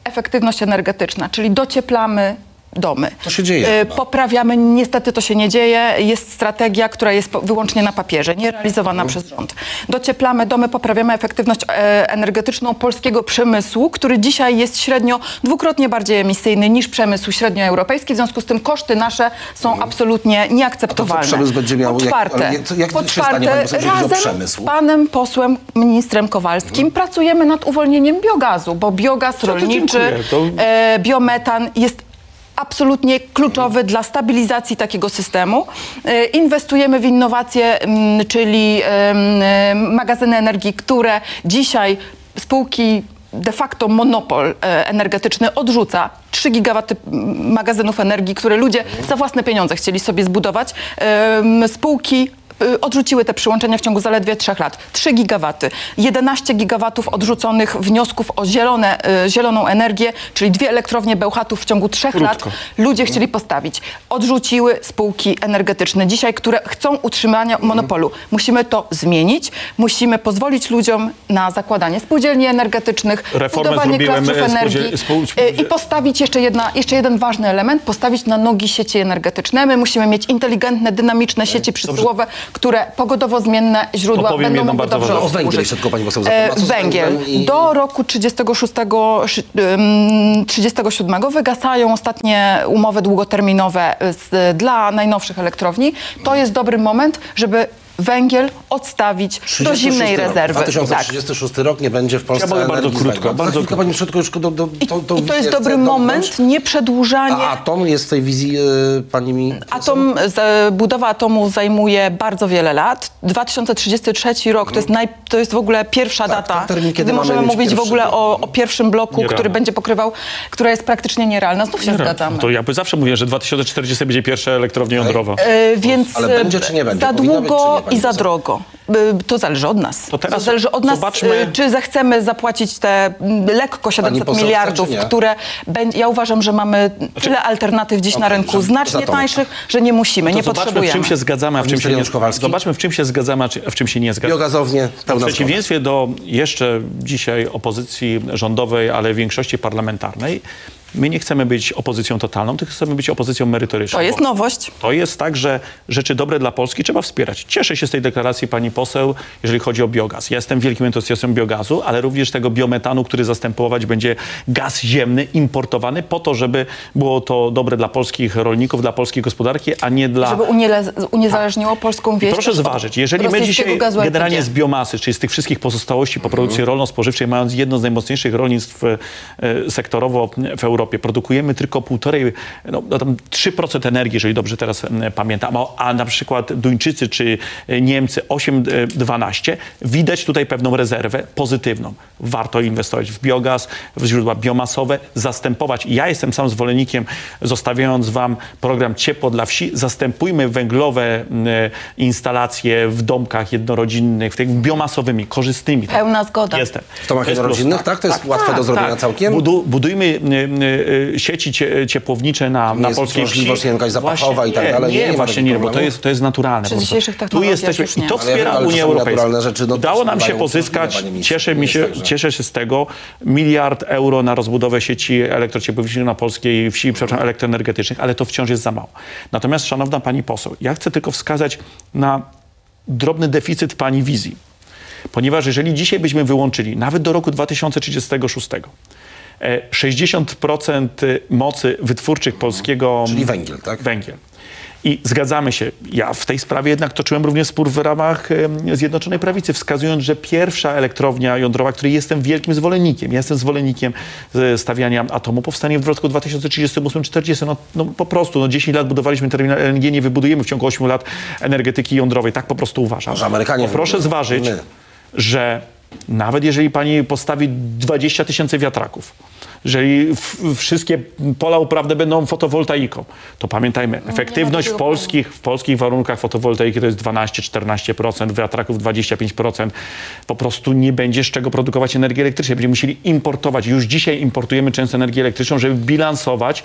efektywność energetyczna, czyli docieplamy domy. To się dzieje chyba. Poprawiamy, niestety to się nie dzieje. Jest strategia, która jest wyłącznie na papierze, nie realizowana Mhm. przez rząd. Docieplamy domy, poprawiamy efektywność e, energetyczną polskiego przemysłu, który dzisiaj jest średnio dwukrotnie bardziej emisyjny niż przemysł średnioeuropejski. W związku z tym koszty nasze są absolutnie nieakceptowalne. Mhm. przemysł będzie miał? Po czwarte, jak- co- jak po stanie, czwarte o razem z panem posłem ministrem Kowalskim pracujemy nad uwolnieniem biogazu, bo biogaz rolniczy. To- e, biometan jest absolutnie kluczowy dla stabilizacji takiego systemu. E, Inwestujemy w innowacje, mm, czyli e, magazyny energii, które dzisiaj spółki de facto monopol e, energetyczny odrzuca 3 gigawaty magazynów energii, które ludzie za własne pieniądze chcieli sobie zbudować. Spółki odrzuciły te przyłączenia w ciągu zaledwie 3 lat. 3 gigawaty. 11 gigawatów odrzuconych wniosków o zielone, y, zieloną energię, czyli dwie elektrownie Bełchatów w ciągu 3 lat ludzie chcieli postawić. Odrzuciły spółki energetyczne dzisiaj, które chcą utrzymania monopolu. Musimy to zmienić. Musimy pozwolić ludziom na zakładanie spółdzielni energetycznych, Reformę budowanie e, spółdziel- energii spół- y, i postawić jeszcze, jedna, jeszcze jeden ważny element, postawić na nogi sieci energetyczne. My musimy mieć inteligentne, dynamiczne sieci przesyłowe, które pogodowo zmienne źródła To powiem będą jedną mogły bardzo dobrze ważną O węgiel obsłużyć. jeszcze tylko pani poseł E, co z Węgiel. węglem i- Do roku 36, szy- ym, 37 wygasają ostatnie umowy długoterminowe z, dla najnowszych elektrowni. To jest dobry moment, żeby węgiel odstawić do 36 zimnej rok. rezerwy. Tak. 2036 rok nie będzie w Polsce Ja bardzo krótko, bardzo krótko. pani szybko już do, do, I, I to jest dobry moment, nie przedłużanie. A atom jest w tej wizji y, pani mi... Atom, z, budowa atomu zajmuje bardzo wiele lat. 2033 rok to jest, naj, to jest w ogóle pierwsza Tak, data, termin, kiedy kiedy możemy mówić w ogóle o, o pierwszym bloku, Nierealne. który będzie pokrywał, która jest praktycznie nierealna. Znów się zgadzamy. To ja zawsze mówię, że 2040 będzie pierwsza elektrownia jądrowa. E, więc Ale będzie czy nie będzie? za długo, i za drogo. To zależy od nas. To teraz zależy od nas, zobaczmy- y, czy zechcemy zapłacić te mm, lekko 700 poseł chce, miliardów, które będzie. Ja uważam, że mamy tyle alternatyw dziś na Okej, rynku, znacznie to. tańszych, że nie musimy, To nie zobaczmy, w potrzebujemy. czym się zgadzamy, a w czym się nie. Zobaczmy, w czym się zgadzamy, a w czym się nie zgadzamy. Biogazownie, W przeciwieństwie do jeszcze dzisiaj opozycji rządowej, ale większości parlamentarnej, my nie chcemy być opozycją totalną, tylko chcemy być opozycją merytoryczną. To jest nowość. To jest tak, że rzeczy dobre dla Polski trzeba wspierać. Cieszę się z tej deklaracji pani poseł, jeżeli chodzi o biogaz. Ja jestem wielkim entuzjastą biogazu, ale również tego biometanu, który zastępować będzie gaz ziemny importowany po to, żeby było to dobre dla polskich rolników, dla polskiej gospodarki, a nie dla... Żeby uniezależniło polską wieś. Proszę zważyć, jeżeli my dzisiaj generalnie z biomasy, czyli z tych wszystkich pozostałości po produkcji rolno-spożywczej, mając jedno z najmocniejszych rolnictw e, sektorowo w Europie, produkujemy tylko półtorej, no, no tam 3% energii, jeżeli dobrze teraz m, pamiętam, a, a na przykład Duńczycy czy Niemcy 8-12, widać tutaj pewną rezerwę pozytywną. Warto inwestować w biogas, w źródła biomasowe, zastępować. Ja jestem sam zwolennikiem, zostawiając wam program Ciepło dla wsi, zastępujmy węglowe m, instalacje w domkach jednorodzinnych, w tych biomasowymi, korzystnymi. Pełna zgoda. Jestem. W domach jest jednorodzinnych, tak? To jest łatwe do zrobienia całkiem? Budu, budujmy y, y, sieci cie, ciepłownicze na, na jest polskiej wsi. nie jakaś zapachowa Właśnie i tak nie, dalej? Nie, Nie, nie właśnie nie, bo to jest, to jest naturalne. Przy dzisiejszych Tu jesteśmy już i to Ale wspiera ale Unia czasami Europejska. naturalne rzeczy, no, Udało nam się pozyskać, cieszę, mi się, tak, że- cieszę się z tego, miliard euro na rozbudowę sieci elektrociepłowniczych na polskiej wsi, przepraszam, elektroenergetycznych, ale to wciąż jest za mało. Natomiast, szanowna pani poseł, ja chcę tylko wskazać na drobny deficyt pani wizji. Ponieważ jeżeli dzisiaj byśmy wyłączyli, nawet do roku 2036, e, 60% mocy wytwórczych polskiego... Czyli węgiel, tak? Węgiel. I zgadzamy się. Ja w tej sprawie jednak toczyłem również spór w ramach Zjednoczonej Prawicy, wskazując, że pierwsza elektrownia jądrowa, której jestem wielkim zwolennikiem, ja jestem zwolennikiem e, stawiania atomu, powstanie w roku 2038-40. No, no po prostu, no 10 lat budowaliśmy terminal LNG, nie wybudujemy w ciągu 8 lat energetyki jądrowej. Tak po prostu uważam. Że Amerykanie proszę wybudują. zważyć, My. że nawet jeżeli pani postawi 20 tysięcy wiatraków, jeżeli wszystkie pola uprawne będą fotowoltaiką, to pamiętajmy, efektywność w polskich, w polskich warunkach fotowoltaiki to jest 12-14%, wiatraków 25%. Po prostu nie będzie z czego produkować energii elektrycznej. Będziemy musieli importować. Już dzisiaj importujemy często energię elektryczną, żeby bilansować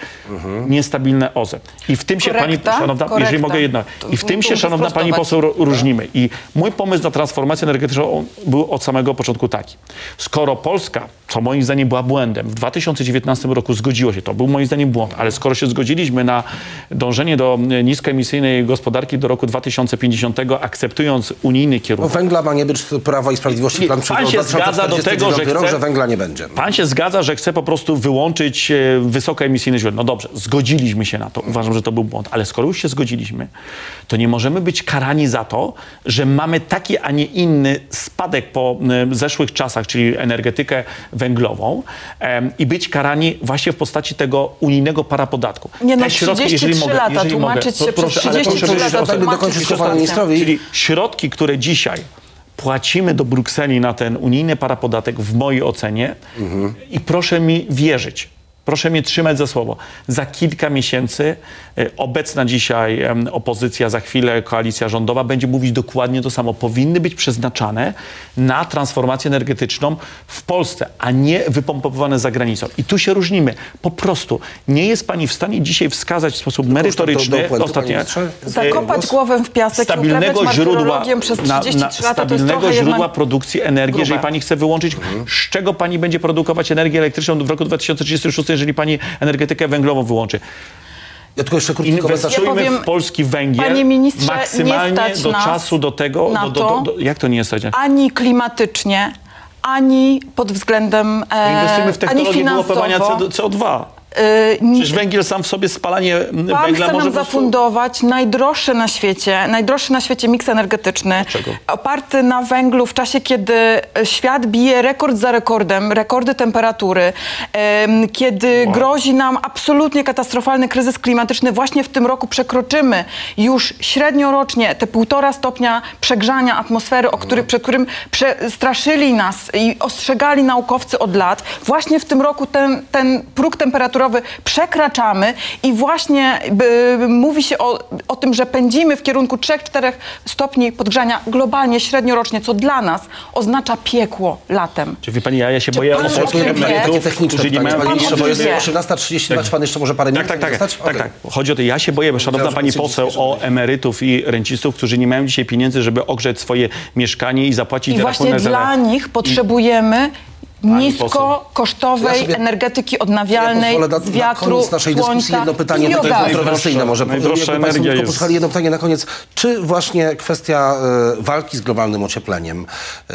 niestabilne OZE. I w tym się pani, Korekta, szanowna, jeżeli mogę jedna, i w tym się, szanowna pani poseł, różnimy. I mój pomysł na transformację energetyczną był od samego początku taki. Skoro Polska, co moim zdaniem była błędem, w 2019 roku zgodziło się, to był moim zdaniem błąd, ale skoro się zgodziliśmy na dążenie do e, niskoemisyjnej gospodarki do roku 2050, akceptując unijny No, kierunek, węgla ma nie być Prawa i Sprawiedliwości plan pan się zgadza do tego, że rok, chce- że węgla nie będzie. Pan się zgadza, że chce po prostu wyłączyć e, wysokoemisyjne źródła. No dobrze, zgodziliśmy się na to. Uważam, że to był błąd. Ale skoro już się zgodziliśmy, to nie możemy być karani za to, że mamy taki, a nie inny spadek po zeszłych czasach, czyli energetykę węglową i być karani właśnie w postaci tego unijnego parapodatku. Nie no, Te środki, 33 jeżeli mogę, lata jeżeli tłumaczyć mogę, się to przez proszę, proszę 33 powiedzieć lata tym. Dajmy dokończyć słowa sytuację. ministrowi. Czyli środki, które dzisiaj płacimy do Brukseli na ten unijny parapodatek, w mojej ocenie, i proszę mi wierzyć, proszę mnie trzymać za słowo, za kilka miesięcy e, obecna dzisiaj opozycja, za chwilę koalicja rządowa będzie mówić dokładnie to samo. Powinny być przeznaczane na transformację energetyczną w Polsce, a nie wypompowane za granicą. I tu się różnimy. Po prostu nie jest pani w stanie dzisiaj wskazać w sposób merytoryczny, e, Zakopać głowę w piasek i stabilnego uprawiać źródła, przez na, 33 na lata, to jest stabilnego źródła jednak... produkcji energii, grube. jeżeli pani chce wyłączyć, z czego pani będzie produkować energię elektryczną w roku 2036, jeżeli pani energetykę węglową wyłączy. Ja tylko jeszcze krótki komentarz. Inwestujmy Ja powiem, w polski węgiel panie ministrze, nie maksymalnie stać do nas czasu do tego, na do, do, to, do, do, jak to nie stać? Ani klimatycznie, ani pod względem e, Inwestujmy w ani technologię wyłapywania finansowo. CO2. Y, Przecież węgiel sam w sobie spalanie m, Pan węgla chce nam prostu- zafundować najdroższy na świecie, najdroższy na świecie miks energetyczny, Dlaczego? oparty na węglu w czasie, kiedy świat bije rekord za rekordem, rekordy temperatury, em, kiedy grozi nam absolutnie katastrofalny kryzys klimatyczny. Właśnie w tym roku przekroczymy już średniorocznie te półtora stopnia przegrzania atmosfery, o który, przed którym przestraszyli nas i ostrzegali naukowcy od lat. Właśnie w tym roku ten, ten próg temperatury surowy przekraczamy i właśnie by, mówi się o, o tym, że pędzimy w kierunku 3-4 stopni podgrzania globalnie, średniorocznie, co dla nas oznacza piekło latem. Czy wie pani, ja, ja się boję o polskich emerytów, techniczne którzy nie mają ministrze, bo jest pieniędzy. 13.32, czy pan jeszcze może parę minut Tak, tak, tak, tak, tak. Chodzi o to, ja się boję, szanowna pani pan poseł, o emerytów i rencistów, którzy nie mają dzisiaj pieniędzy, żeby ogrzeć swoje mieszkanie i zapłacić I za właśnie dla nich potrzebujemy niskokosztowej Ja energetyki Ja odnawialnej pozwolę na, z na wiatru, koniec naszej dyskusji słońca jedno pytanie, i biogazu. kontrowersyjne może. Najdroższa energia jest- posłuchali, jedno pytanie na koniec. Czy właśnie kwestia e, walki z globalnym ociepleniem, e,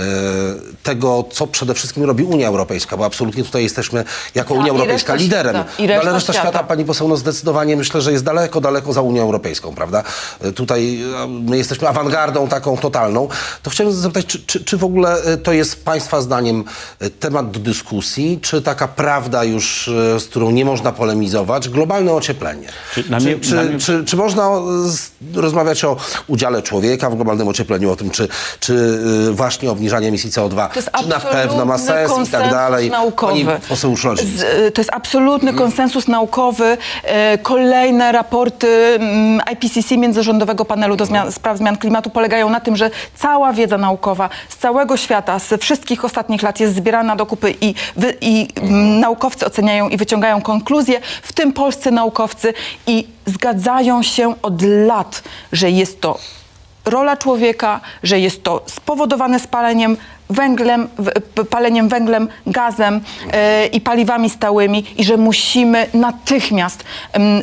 tego, co przede wszystkim robi Unia Europejska, bo absolutnie tutaj jesteśmy jako Tak, Unia Europejska reszta liderem. I No, reszta ale reszta świata, świata. pani poseł, no zdecydowanie myślę, że jest daleko, daleko za Unią Europejską, prawda? E, Tutaj my jesteśmy awangardą taką totalną. To chciałem zapytać, czy, czy, czy w ogóle to jest państwa zdaniem e, temat do dyskusji, czy taka prawda już, e, z którą nie można polemizować, globalne ocieplenie? Czy Czy, mnie- czy, mnie- czy, czy można e, rozmawiać o udziale człowieka w globalnym ociepleniu, o tym, czy, czy e, właśnie obniżanie emisji CO2, To jest czy na pewno ma sens i tak dalej? Naukowy. Pani poseł To jest absolutny Mhm. konsensus naukowy. Kolejne raporty mm, IPCC, Międzyrządowego Panelu do zmian, Spraw Zmian Klimatu, polegają na tym, że cała wiedza naukowa z całego świata, z wszystkich ostatnich lat jest zbierana do kupy i, wy, i mm, naukowcy oceniają i wyciągają konkluzje, w tym polscy naukowcy i zgadzają się od lat, że jest to rola człowieka, że jest to spowodowane spaleniem węglem, paleniem węglem, gazem e, i paliwami stałymi i że musimy natychmiast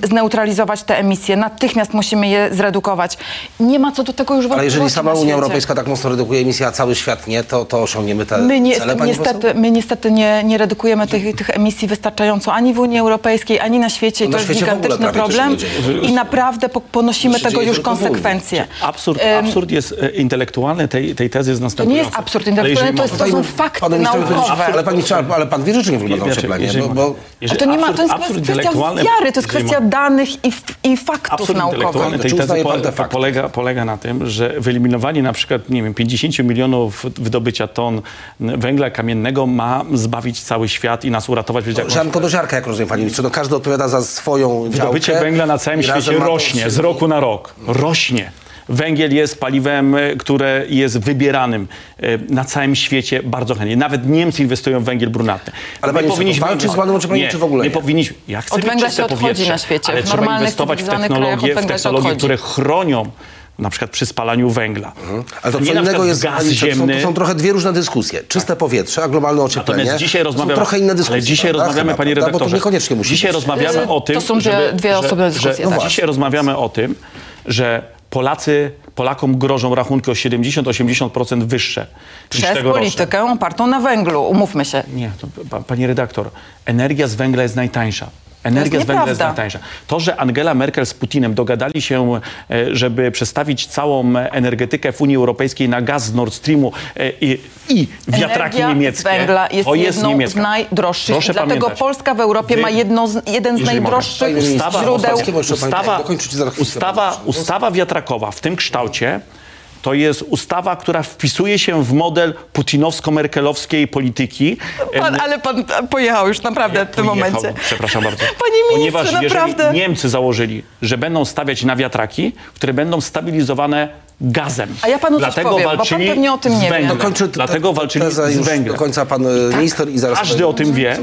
zneutralizować te emisje, natychmiast musimy je zredukować. Nie ma co do tego już Ale jeżeli sama Unia. Europejska tak mocno redukuje emisję, a cały świat nie, to, to osiągniemy te My, nie, cele, pani niestety, poseł? my niestety nie, nie redukujemy tych, tych emisji wystarczająco ani w Unii Europejskiej, ani na świecie. I No na to jest gigantyczny to problem. I naprawdę po, ponosimy To tego już konsekwencje. Absurd, absurd jest e, intelektualny tej, tej tezy jest To następujący. nie jest absurd Ale jeżeli to, jest, to są fakty naukowe. ale, pani, trzeba- ale pan wierzy, czy nie w globalne Wiecie, ocieplenie? Bo, bo jeżeli To, nie ma, to jest absurd kwestia wiary, to jest kwestia danych i, i faktów naukowych. tej Czy tezy uznaje pan po, te po, fakty? polega, polega na tym, że wyeliminowanie na przykład, nie wiem, 50 milionów wydobycia ton węgla kamiennego ma zbawić cały świat i nas uratować przed jakąś... do ziarka, jak rozumiem, panie ministrze. No, każdy odpowiada za swoją Wydobycie działkę węgla na całym świecie rośnie z roku na rok. Rośnie. Węgiel jest paliwem, e, które jest wybieranym e, na całym świecie bardzo chętnie. Nawet Niemcy inwestują w węgiel brunatny. Ale panie powinniśmy walczyć z globalnym ociepleniem, nie, czy w ogóle nie? nie? powinniśmy. Ja chcę Od węgla czyste się odchodzi powietrze, na świecie. Ale W trzeba inwestować w technologie, w technologie, które chronią na przykład przy spalaniu węgla. Ale to nie co innego jest, gaz ministrze, to są, ziemny. to są trochę dwie różne dyskusje. Czyste powietrze, a globalne ocieplenie. Natomiast dzisiaj to rozmawiamy, są trochę inne dyskusje. ale dzisiaj rozmawiamy, Chyba, panie redaktorze. Bo to niekoniecznie musi Dzisiaj być. rozmawiamy o tym, to są dwie- żeby, dwie że, osobne że, dyskusje, no tak. Dzisiaj rozmawiamy o tym, że Polacy, Polakom grożą rachunki o 70-80% wyższe Przez politykę opartą na węglu, umówmy się. Nie, to, pa, pani redaktor, energia z węgla jest najtańsza. Energia z węgla jest najtańsza. To, że Angela Merkel z Putinem dogadali się, e, żeby przestawić całą energetykę w Unii Europejskiej na gaz z Nord Streamu e, i, i wiatraki Energia niemieckie, z węgla jest to jest jedną niemiecka. z najdroższych. Proszę Dlatego pamiętać. Polska w Europie Wy- ma jedno z, jeden z najdroższych ministrze, źródeł. Ustawa, ustawa, ustawa wiatrakowa w tym kształcie to jest ustawa, która wpisuje się w model putinowsko-merkelowskiej polityki. Pan, ale pan pojechał już naprawdę w tym pojechał. momencie. Przepraszam bardzo. Panie ministrze, Ponieważ naprawdę. Niemcy założyli, że będą stawiać na wiatraki, które będą stabilizowane gazem. A ja panu coś Dlatego powiem, bo pan walczyli pewnie o tym z nie wie. Dokończy Dlatego te- walczyli z już węglem. do końca pan e, minister i zaraz... Każdy o tym wie,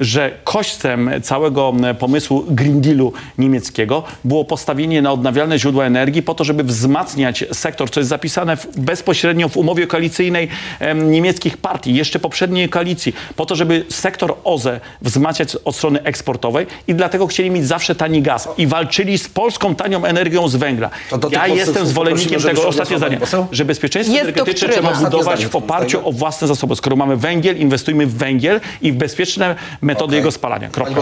że kośćcem całego pomysłu Green Dealu niemieckiego było postawienie na odnawialne źródła energii po to, żeby wzmacniać sektor, co jest zapisane w, bezpośrednio w umowie koalicyjnej em, niemieckich partii, jeszcze poprzedniej koalicji, po to, żeby sektor OZE wzmacniać od strony eksportowej i dlatego chcieli mieć zawsze tani gaz i walczyli z polską tanią energią z węgla. Ja jestem zwolennikiem tego, ostatnie zdanie, że bezpieczeństwo Jest energetyczne trzeba budować w oparciu o własne zasoby. Skoro mamy węgiel, inwestujmy w węgiel i w bezpieczne metody Okej. jego spalania. Kropka.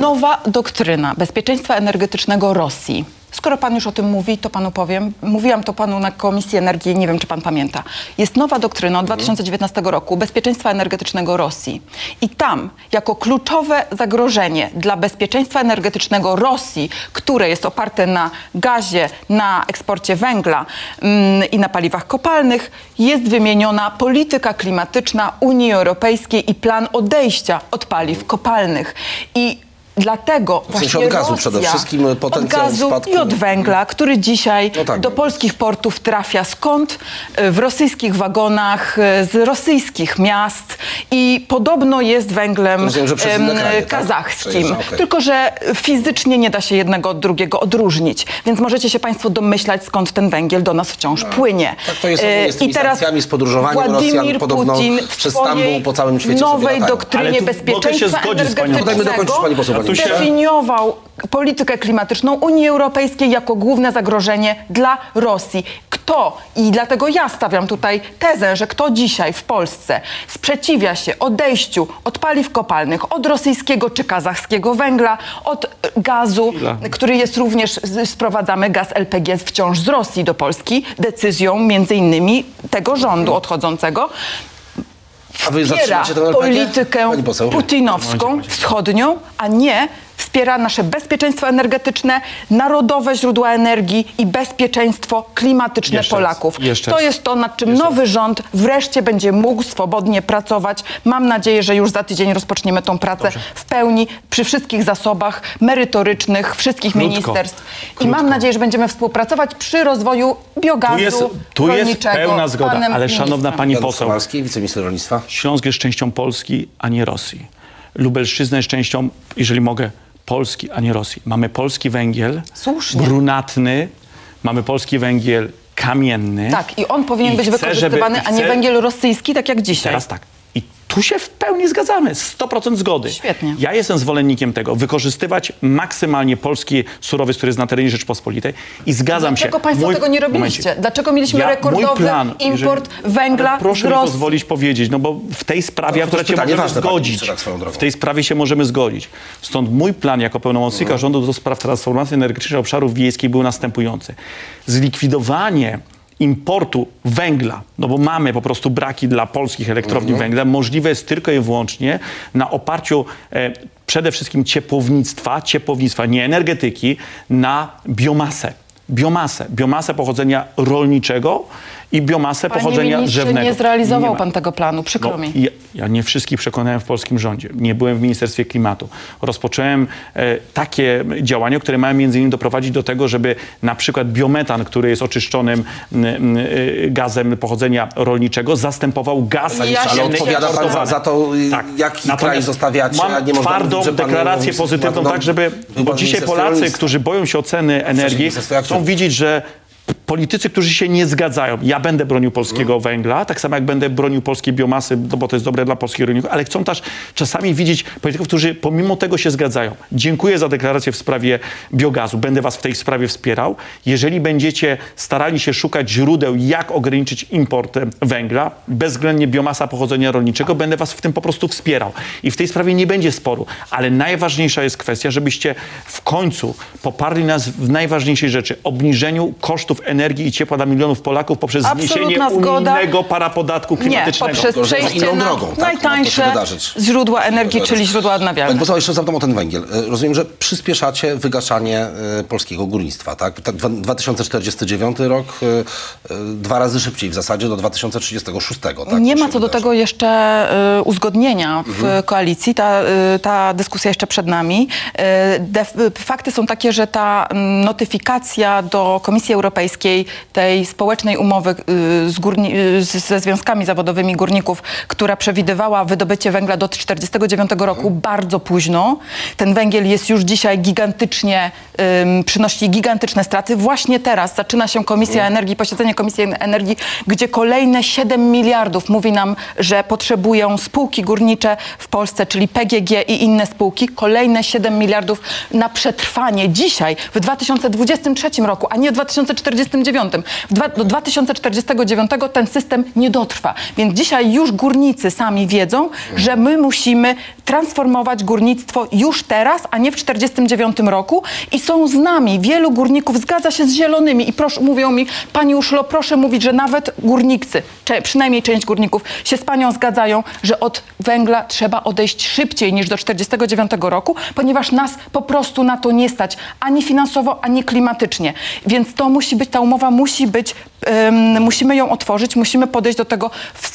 Nowa doktryna bezpieczeństwa energetycznego Rosji. Skoro pan już o tym mówi, to panu powiem. Mówiłam to panu na Komisji Energii, nie wiem czy pan pamięta. Jest nowa doktryna od 2019 roku bezpieczeństwa energetycznego Rosji. I tam, jako kluczowe zagrożenie dla bezpieczeństwa energetycznego Rosji, które jest oparte na gazie, na eksporcie węgla mm, i na paliwach kopalnych, jest wymieniona polityka klimatyczna Unii Europejskiej i plan odejścia od paliw kopalnych. I Dlatego właśnie od gazu Rosja, przede wszystkim od potencjał gazu spadku. i od węgla, który dzisiaj No tak. do polskich portów trafia skąd? E, W rosyjskich wagonach, e, z rosyjskich miast i podobno jest węglem Rozumiem, że em, kraje, tak? kazachskim. Przejeżdża, okej. Tylko, że fizycznie nie da się jednego od drugiego odróżnić. Więc możecie się Państwo domyślać, skąd ten węgiel do nas wciąż płynie. Tak to jest E, z tymi I teraz z podróżowaniem Władimir Rosjan, podobno Putin przez w Stambuł po całym świecie nowej doktrynie bezpieczeństwa zgodzić z panią. Dajmy dokończyć, pani poseł, poseł. zdefiniował politykę klimatyczną Unii Europejskiej jako główne zagrożenie dla Rosji. Kto, i dlatego ja stawiam tutaj tezę, że kto dzisiaj w Polsce sprzeciwia się odejściu od paliw kopalnych, od rosyjskiego czy kazachskiego węgla, od gazu, Chwila. który jest również, sprowadzamy gaz LPG wciąż z Rosji do Polski, decyzją między innymi tego rządu odchodzącego, A wy wspiera zatrzymacie ten LPG? politykę putinowską, wschodnią, a nie wspiera nasze bezpieczeństwo energetyczne, narodowe źródła energii i bezpieczeństwo klimatyczne Jeszcze raz, Polaków. jeszcze to jest to, nad czym nowy rząd wreszcie będzie mógł swobodnie pracować. Mam nadzieję, że już za tydzień rozpoczniemy tą pracę w pełni, przy wszystkich zasobach merytorycznych, wszystkich Krótko, ministerstw. I krótko. mam nadzieję, że będziemy współpracować przy rozwoju biogazu Tu jest, tu jest pełna zgoda, ale szanowna ministrem. pani Janusz poseł, wiceminister rolnictwa. Śląsk jest częścią Polski, a nie Rosji. Lubelszczyzna jest częścią, jeżeli mogę, Polski, a nie Rosji. Mamy polski węgiel, Słusznie. brunatny, mamy polski węgiel kamienny. Tak, i on powinien I być chcę, wykorzystywany, żeby- a nie węgiel rosyjski, tak jak dzisiaj. Teraz tak. Tu się w pełni zgadzamy, 100% zgody. Świetnie. Ja jestem zwolennikiem tego, wykorzystywać maksymalnie polski surowiec, który jest na terenie Rzeczpospolitej i zgadzam się. Dlaczego Państwo Mój- tego nie robiliście? Momencik. Dlaczego mieliśmy Ja- rekordowy plan, import jeżeli- węgla Ale Proszę z mi pozwolić powiedzieć, no bo w tej sprawie No, akurat się możemy zgodzić. tak drogą. W tej sprawie się możemy zgodzić. Stąd mój plan jako pełnomocnika Mhm. rządu do spraw transformacji energetycznej obszarów wiejskich był następujący. Zlikwidowanie importu węgla, no bo mamy po prostu braki dla polskich elektrowni Mhm. węgla, możliwe jest tylko i wyłącznie na oparciu e, przede wszystkim ciepłownictwa, ciepłownictwa, nie energetyki, na biomasę. Biomasę, biomasę pochodzenia rolniczego i biomasę Panie pochodzenia ministrze, drzewnego. nie zrealizował ma. pan tego planu, przykro No, mi. ja, ja nie wszystkich przekonałem w polskim rządzie. Nie byłem w Ministerstwie Klimatu. Rozpocząłem e, takie działania, które mają między innymi doprowadzić do tego, żeby na przykład biometan, który jest oczyszczonym m, m, e, gazem pochodzenia rolniczego, zastępował gaz Ja ale się odpowiada pan za, za to, y, Tak. jaki kraj Natomiast zostawiacie, a Mam nie można twardą mówić, deklarację nie- pozytywną, no, tak żeby... Bo dzisiaj Polacy, którzy boją się oceny energii, chcą widzieć, że politycy, którzy się nie zgadzają, ja będę bronił polskiego węgla, tak samo jak będę bronił polskiej biomasy, no bo to jest dobre dla polskich rolników, ale chcą też czasami widzieć polityków, którzy pomimo tego się zgadzają. Dziękuję za deklarację w sprawie biogazu. Będę was w tej sprawie wspierał. Jeżeli będziecie starali się szukać źródeł, jak ograniczyć import e, węgla, bezwzględnie biomasa pochodzenia rolniczego, będę was w tym po prostu wspierał. I w tej sprawie nie będzie sporu. Ale najważniejsza jest kwestia, żebyście w końcu poparli nas w najważniejszej rzeczy, obniżeniu kosztów energii i ciepła dla milionów Polaków poprzez Absolutna zniesienie zgoda. unijnego parapodatku Nie, klimatycznego. poprzez To, że przejście inną na drogą, tak? Najtańsze źródła energii, czyli źródła Pani odnawialne. poseł, jeszcze zapytam o ten węgiel. E, Rozumiem, że przyspieszacie wygaszanie e, polskiego górnictwa, tak? Tak, dwa- 2049 rok, e, dwa razy szybciej w zasadzie do 2036. Tak? Nie ma co do tego jeszcze uzgodnienia w koalicji. Ta, ta dyskusja jeszcze przed nami. Fakty są takie, że ta mm, notyfikacja do Komisji Europejskiej tej społecznej umowy y, z górni, y, ze związkami zawodowymi górników, która przewidywała wydobycie węgla do 49 roku bardzo późno. Ten węgiel jest już dzisiaj gigantycznie, ym, przynosi gigantyczne straty. Właśnie teraz zaczyna się Komisja Energii, posiedzenie Komisji Energii, gdzie kolejne 7 miliardów mówi nam, że potrzebują spółki górnicze w Polsce, czyli PGG i inne spółki. Kolejne 7 miliardów na przetrwanie dzisiaj, w 2023 roku, a nie w 2049. W dwa, do 2049 ten system nie dotrwa. Więc dzisiaj już górnicy sami wiedzą, że my musimy transformować górnictwo już teraz, a nie w 49 roku i są z nami. Wielu górników zgadza się z zielonymi i proszę, mówią mi, pani Uszlo, proszę mówić, że nawet górnicy, cze, przynajmniej część górników się z panią zgadzają, że od węgla trzeba odejść szybciej niż do 49 roku, ponieważ nas po prostu na to nie stać ani finansowo, ani klimatycznie. Więc to musi być, ta umowa musi być Ym, musimy ją otworzyć, musimy podejść do tego w,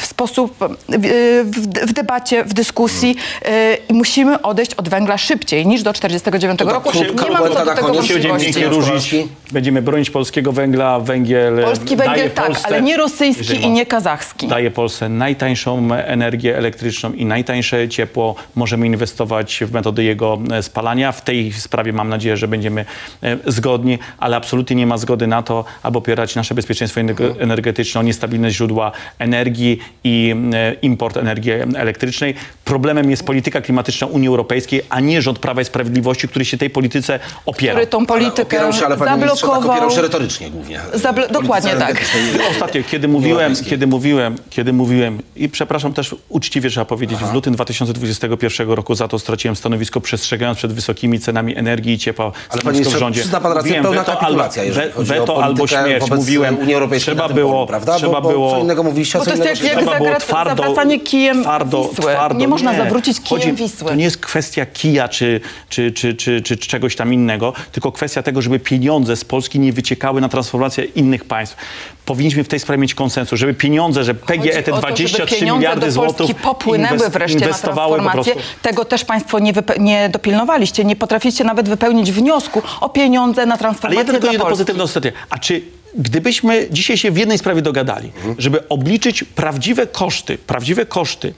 w sposób, w, w, w debacie, w dyskusji y, i musimy odejść od węgla szybciej niż do 49 To tak roku. krótka Nie mam co do na tego wątpliwości. różnić. Polski? Będziemy bronić polskiego węgla. Węgiel Polski daje węgiel tak, Polsce, ale nie rosyjski i nie kazachski. Daje Polsce najtańszą energię elektryczną i najtańsze ciepło. Możemy inwestować w metody jego e, spalania. W tej sprawie mam nadzieję, że będziemy e, zgodni, ale absolutnie nie ma zgody na to, aby opierać nasze bezpieczeństwo ener- energetyczne o niestabilne źródła energii i e, import energii elektrycznej. Problemem jest polityka klimatyczna Unii Europejskiej, a nie rząd Prawa i Sprawiedliwości, który się tej polityce opiera. Który tą politykę Opierał się, ale tak zablokował. opierał się retorycznie głównie. Zablo- dokładnie tak. Ostatnio, kiedy mówiłem, kiedy mówiłem, kiedy mówiłem i przepraszam też uczciwie trzeba powiedzieć, w lutym 2021 roku za to straciłem stanowisko przestrzegając przed wysokimi cenami energii i ciepła Ale panie ministrze, rządzie. przyzna pan rację, Mówiłem, pełna weto kapitulacja, we- weto albo śmierć. wobec Mówiłem, Unii Europejskiej trzeba było, polu, prawda? trzeba bo, bo było, co innego mówiliście, Bo co to jest jak- jak czytaliście. trzeba było zagra- twardo, zawracanie kijem twardo, Wisłę. twardo. Nie można zawrócić kijem Chodzi, Wisły. To nie jest kwestia kija czy, czy, czy, czy, czy czegoś tam innego, tylko kwestia tego, żeby pieniądze z Polski nie wyciekały na transformację innych państw. Powinniśmy w tej sprawie mieć konsensus, żeby pieniądze, że PGE te o to, żeby 23 pieniądze miliardy do Polski złotych popłynęły inwest- wreszcie na inwestowały po transformację. prostu. Tego też Państwo nie, nie dopilnowaliście. Nie potrafiliście nawet wypełnić wniosku o pieniądze na Ale transformację ja tylko jedno pozytywne ostatnie. A czy gdybyśmy dzisiaj się w jednej sprawie dogadali, żeby obliczyć prawdziwe koszty, prawdziwe koszty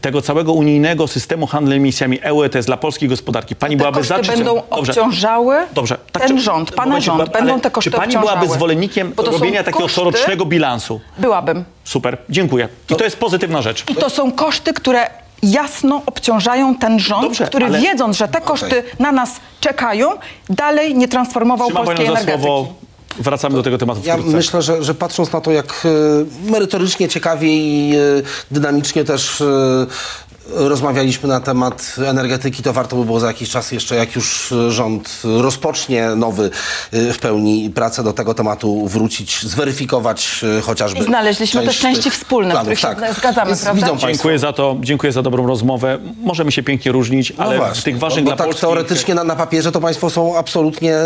tego całego unijnego systemu handlu emisjami EU ETS dla polskiej gospodarki, pani Te byłaby za czy- będą Dobrze. obciążały Dobrze. tak ten czy- rząd, pana rząd. Będą te koszty Czy pani obciążały. byłaby zwolennikiem to robienia takiego koszty- corocznego bilansu? Byłabym. Super, dziękuję. I to jest pozytywna rzecz. I to są koszty, które jasno obciążają ten rząd, Dobrze, który ale- wiedząc, że te koszty na nas czekają, dalej nie transformował Trzymam polskiej energetyki. słowo. Wracamy do tego tematu Ja wkrótce. myślę, że, że patrząc na to, jak e, merytorycznie, ciekawie i e, dynamicznie też e, rozmawialiśmy na temat energetyki, to warto by było za jakiś czas jeszcze, jak już e, rząd rozpocznie nowy e, w pełni pracę do tego tematu wrócić, zweryfikować e, chociażby I znaleźliśmy część też części wspólne, w planów. których się zgadzamy, Więc prawda? Widzą Dziękuję za to, dziękuję za dobrą rozmowę. Możemy się pięknie różnić, No ale właśnie, w tych ważnych bo dla tak Polski... teoretycznie na, na papierze to państwo są absolutnie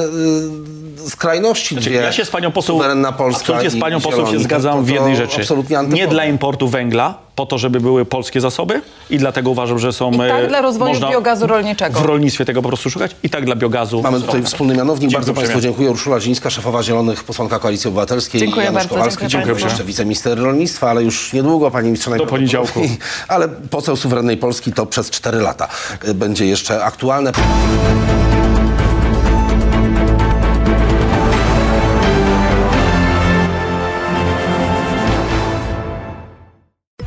y, skrajności dwie. Znaczy, Ja się z panią poseł, Suwerenna Polska absolutnie z panią poseł się zgadzam To- w to jednej rzeczy. Absolutnie Nie dla importu węgla, po to, żeby były polskie zasoby i dlatego uważam, że są... I tak e, dla rozwoju można biogazu rolniczego. W rolnictwie tego po prostu szukać i tak dla biogazu. Mamy tutaj wspólny mianownik. Dziękuję bardzo Państwu dziękuję. Urszula Zińska, szefowa Zielonych, posłanka Koalicji Obywatelskiej. Dziękuję Janusz bardzo, Kowalski, dziękuję dziękuję bardzo. jeszcze wiceminister rolnictwa, ale już niedługo, panie ministrze. najprawdopodobniej. poniedziałku. Ale poseł suwerennej Polski to przez 4 lata y, będzie jeszcze aktualne.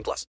18 plus.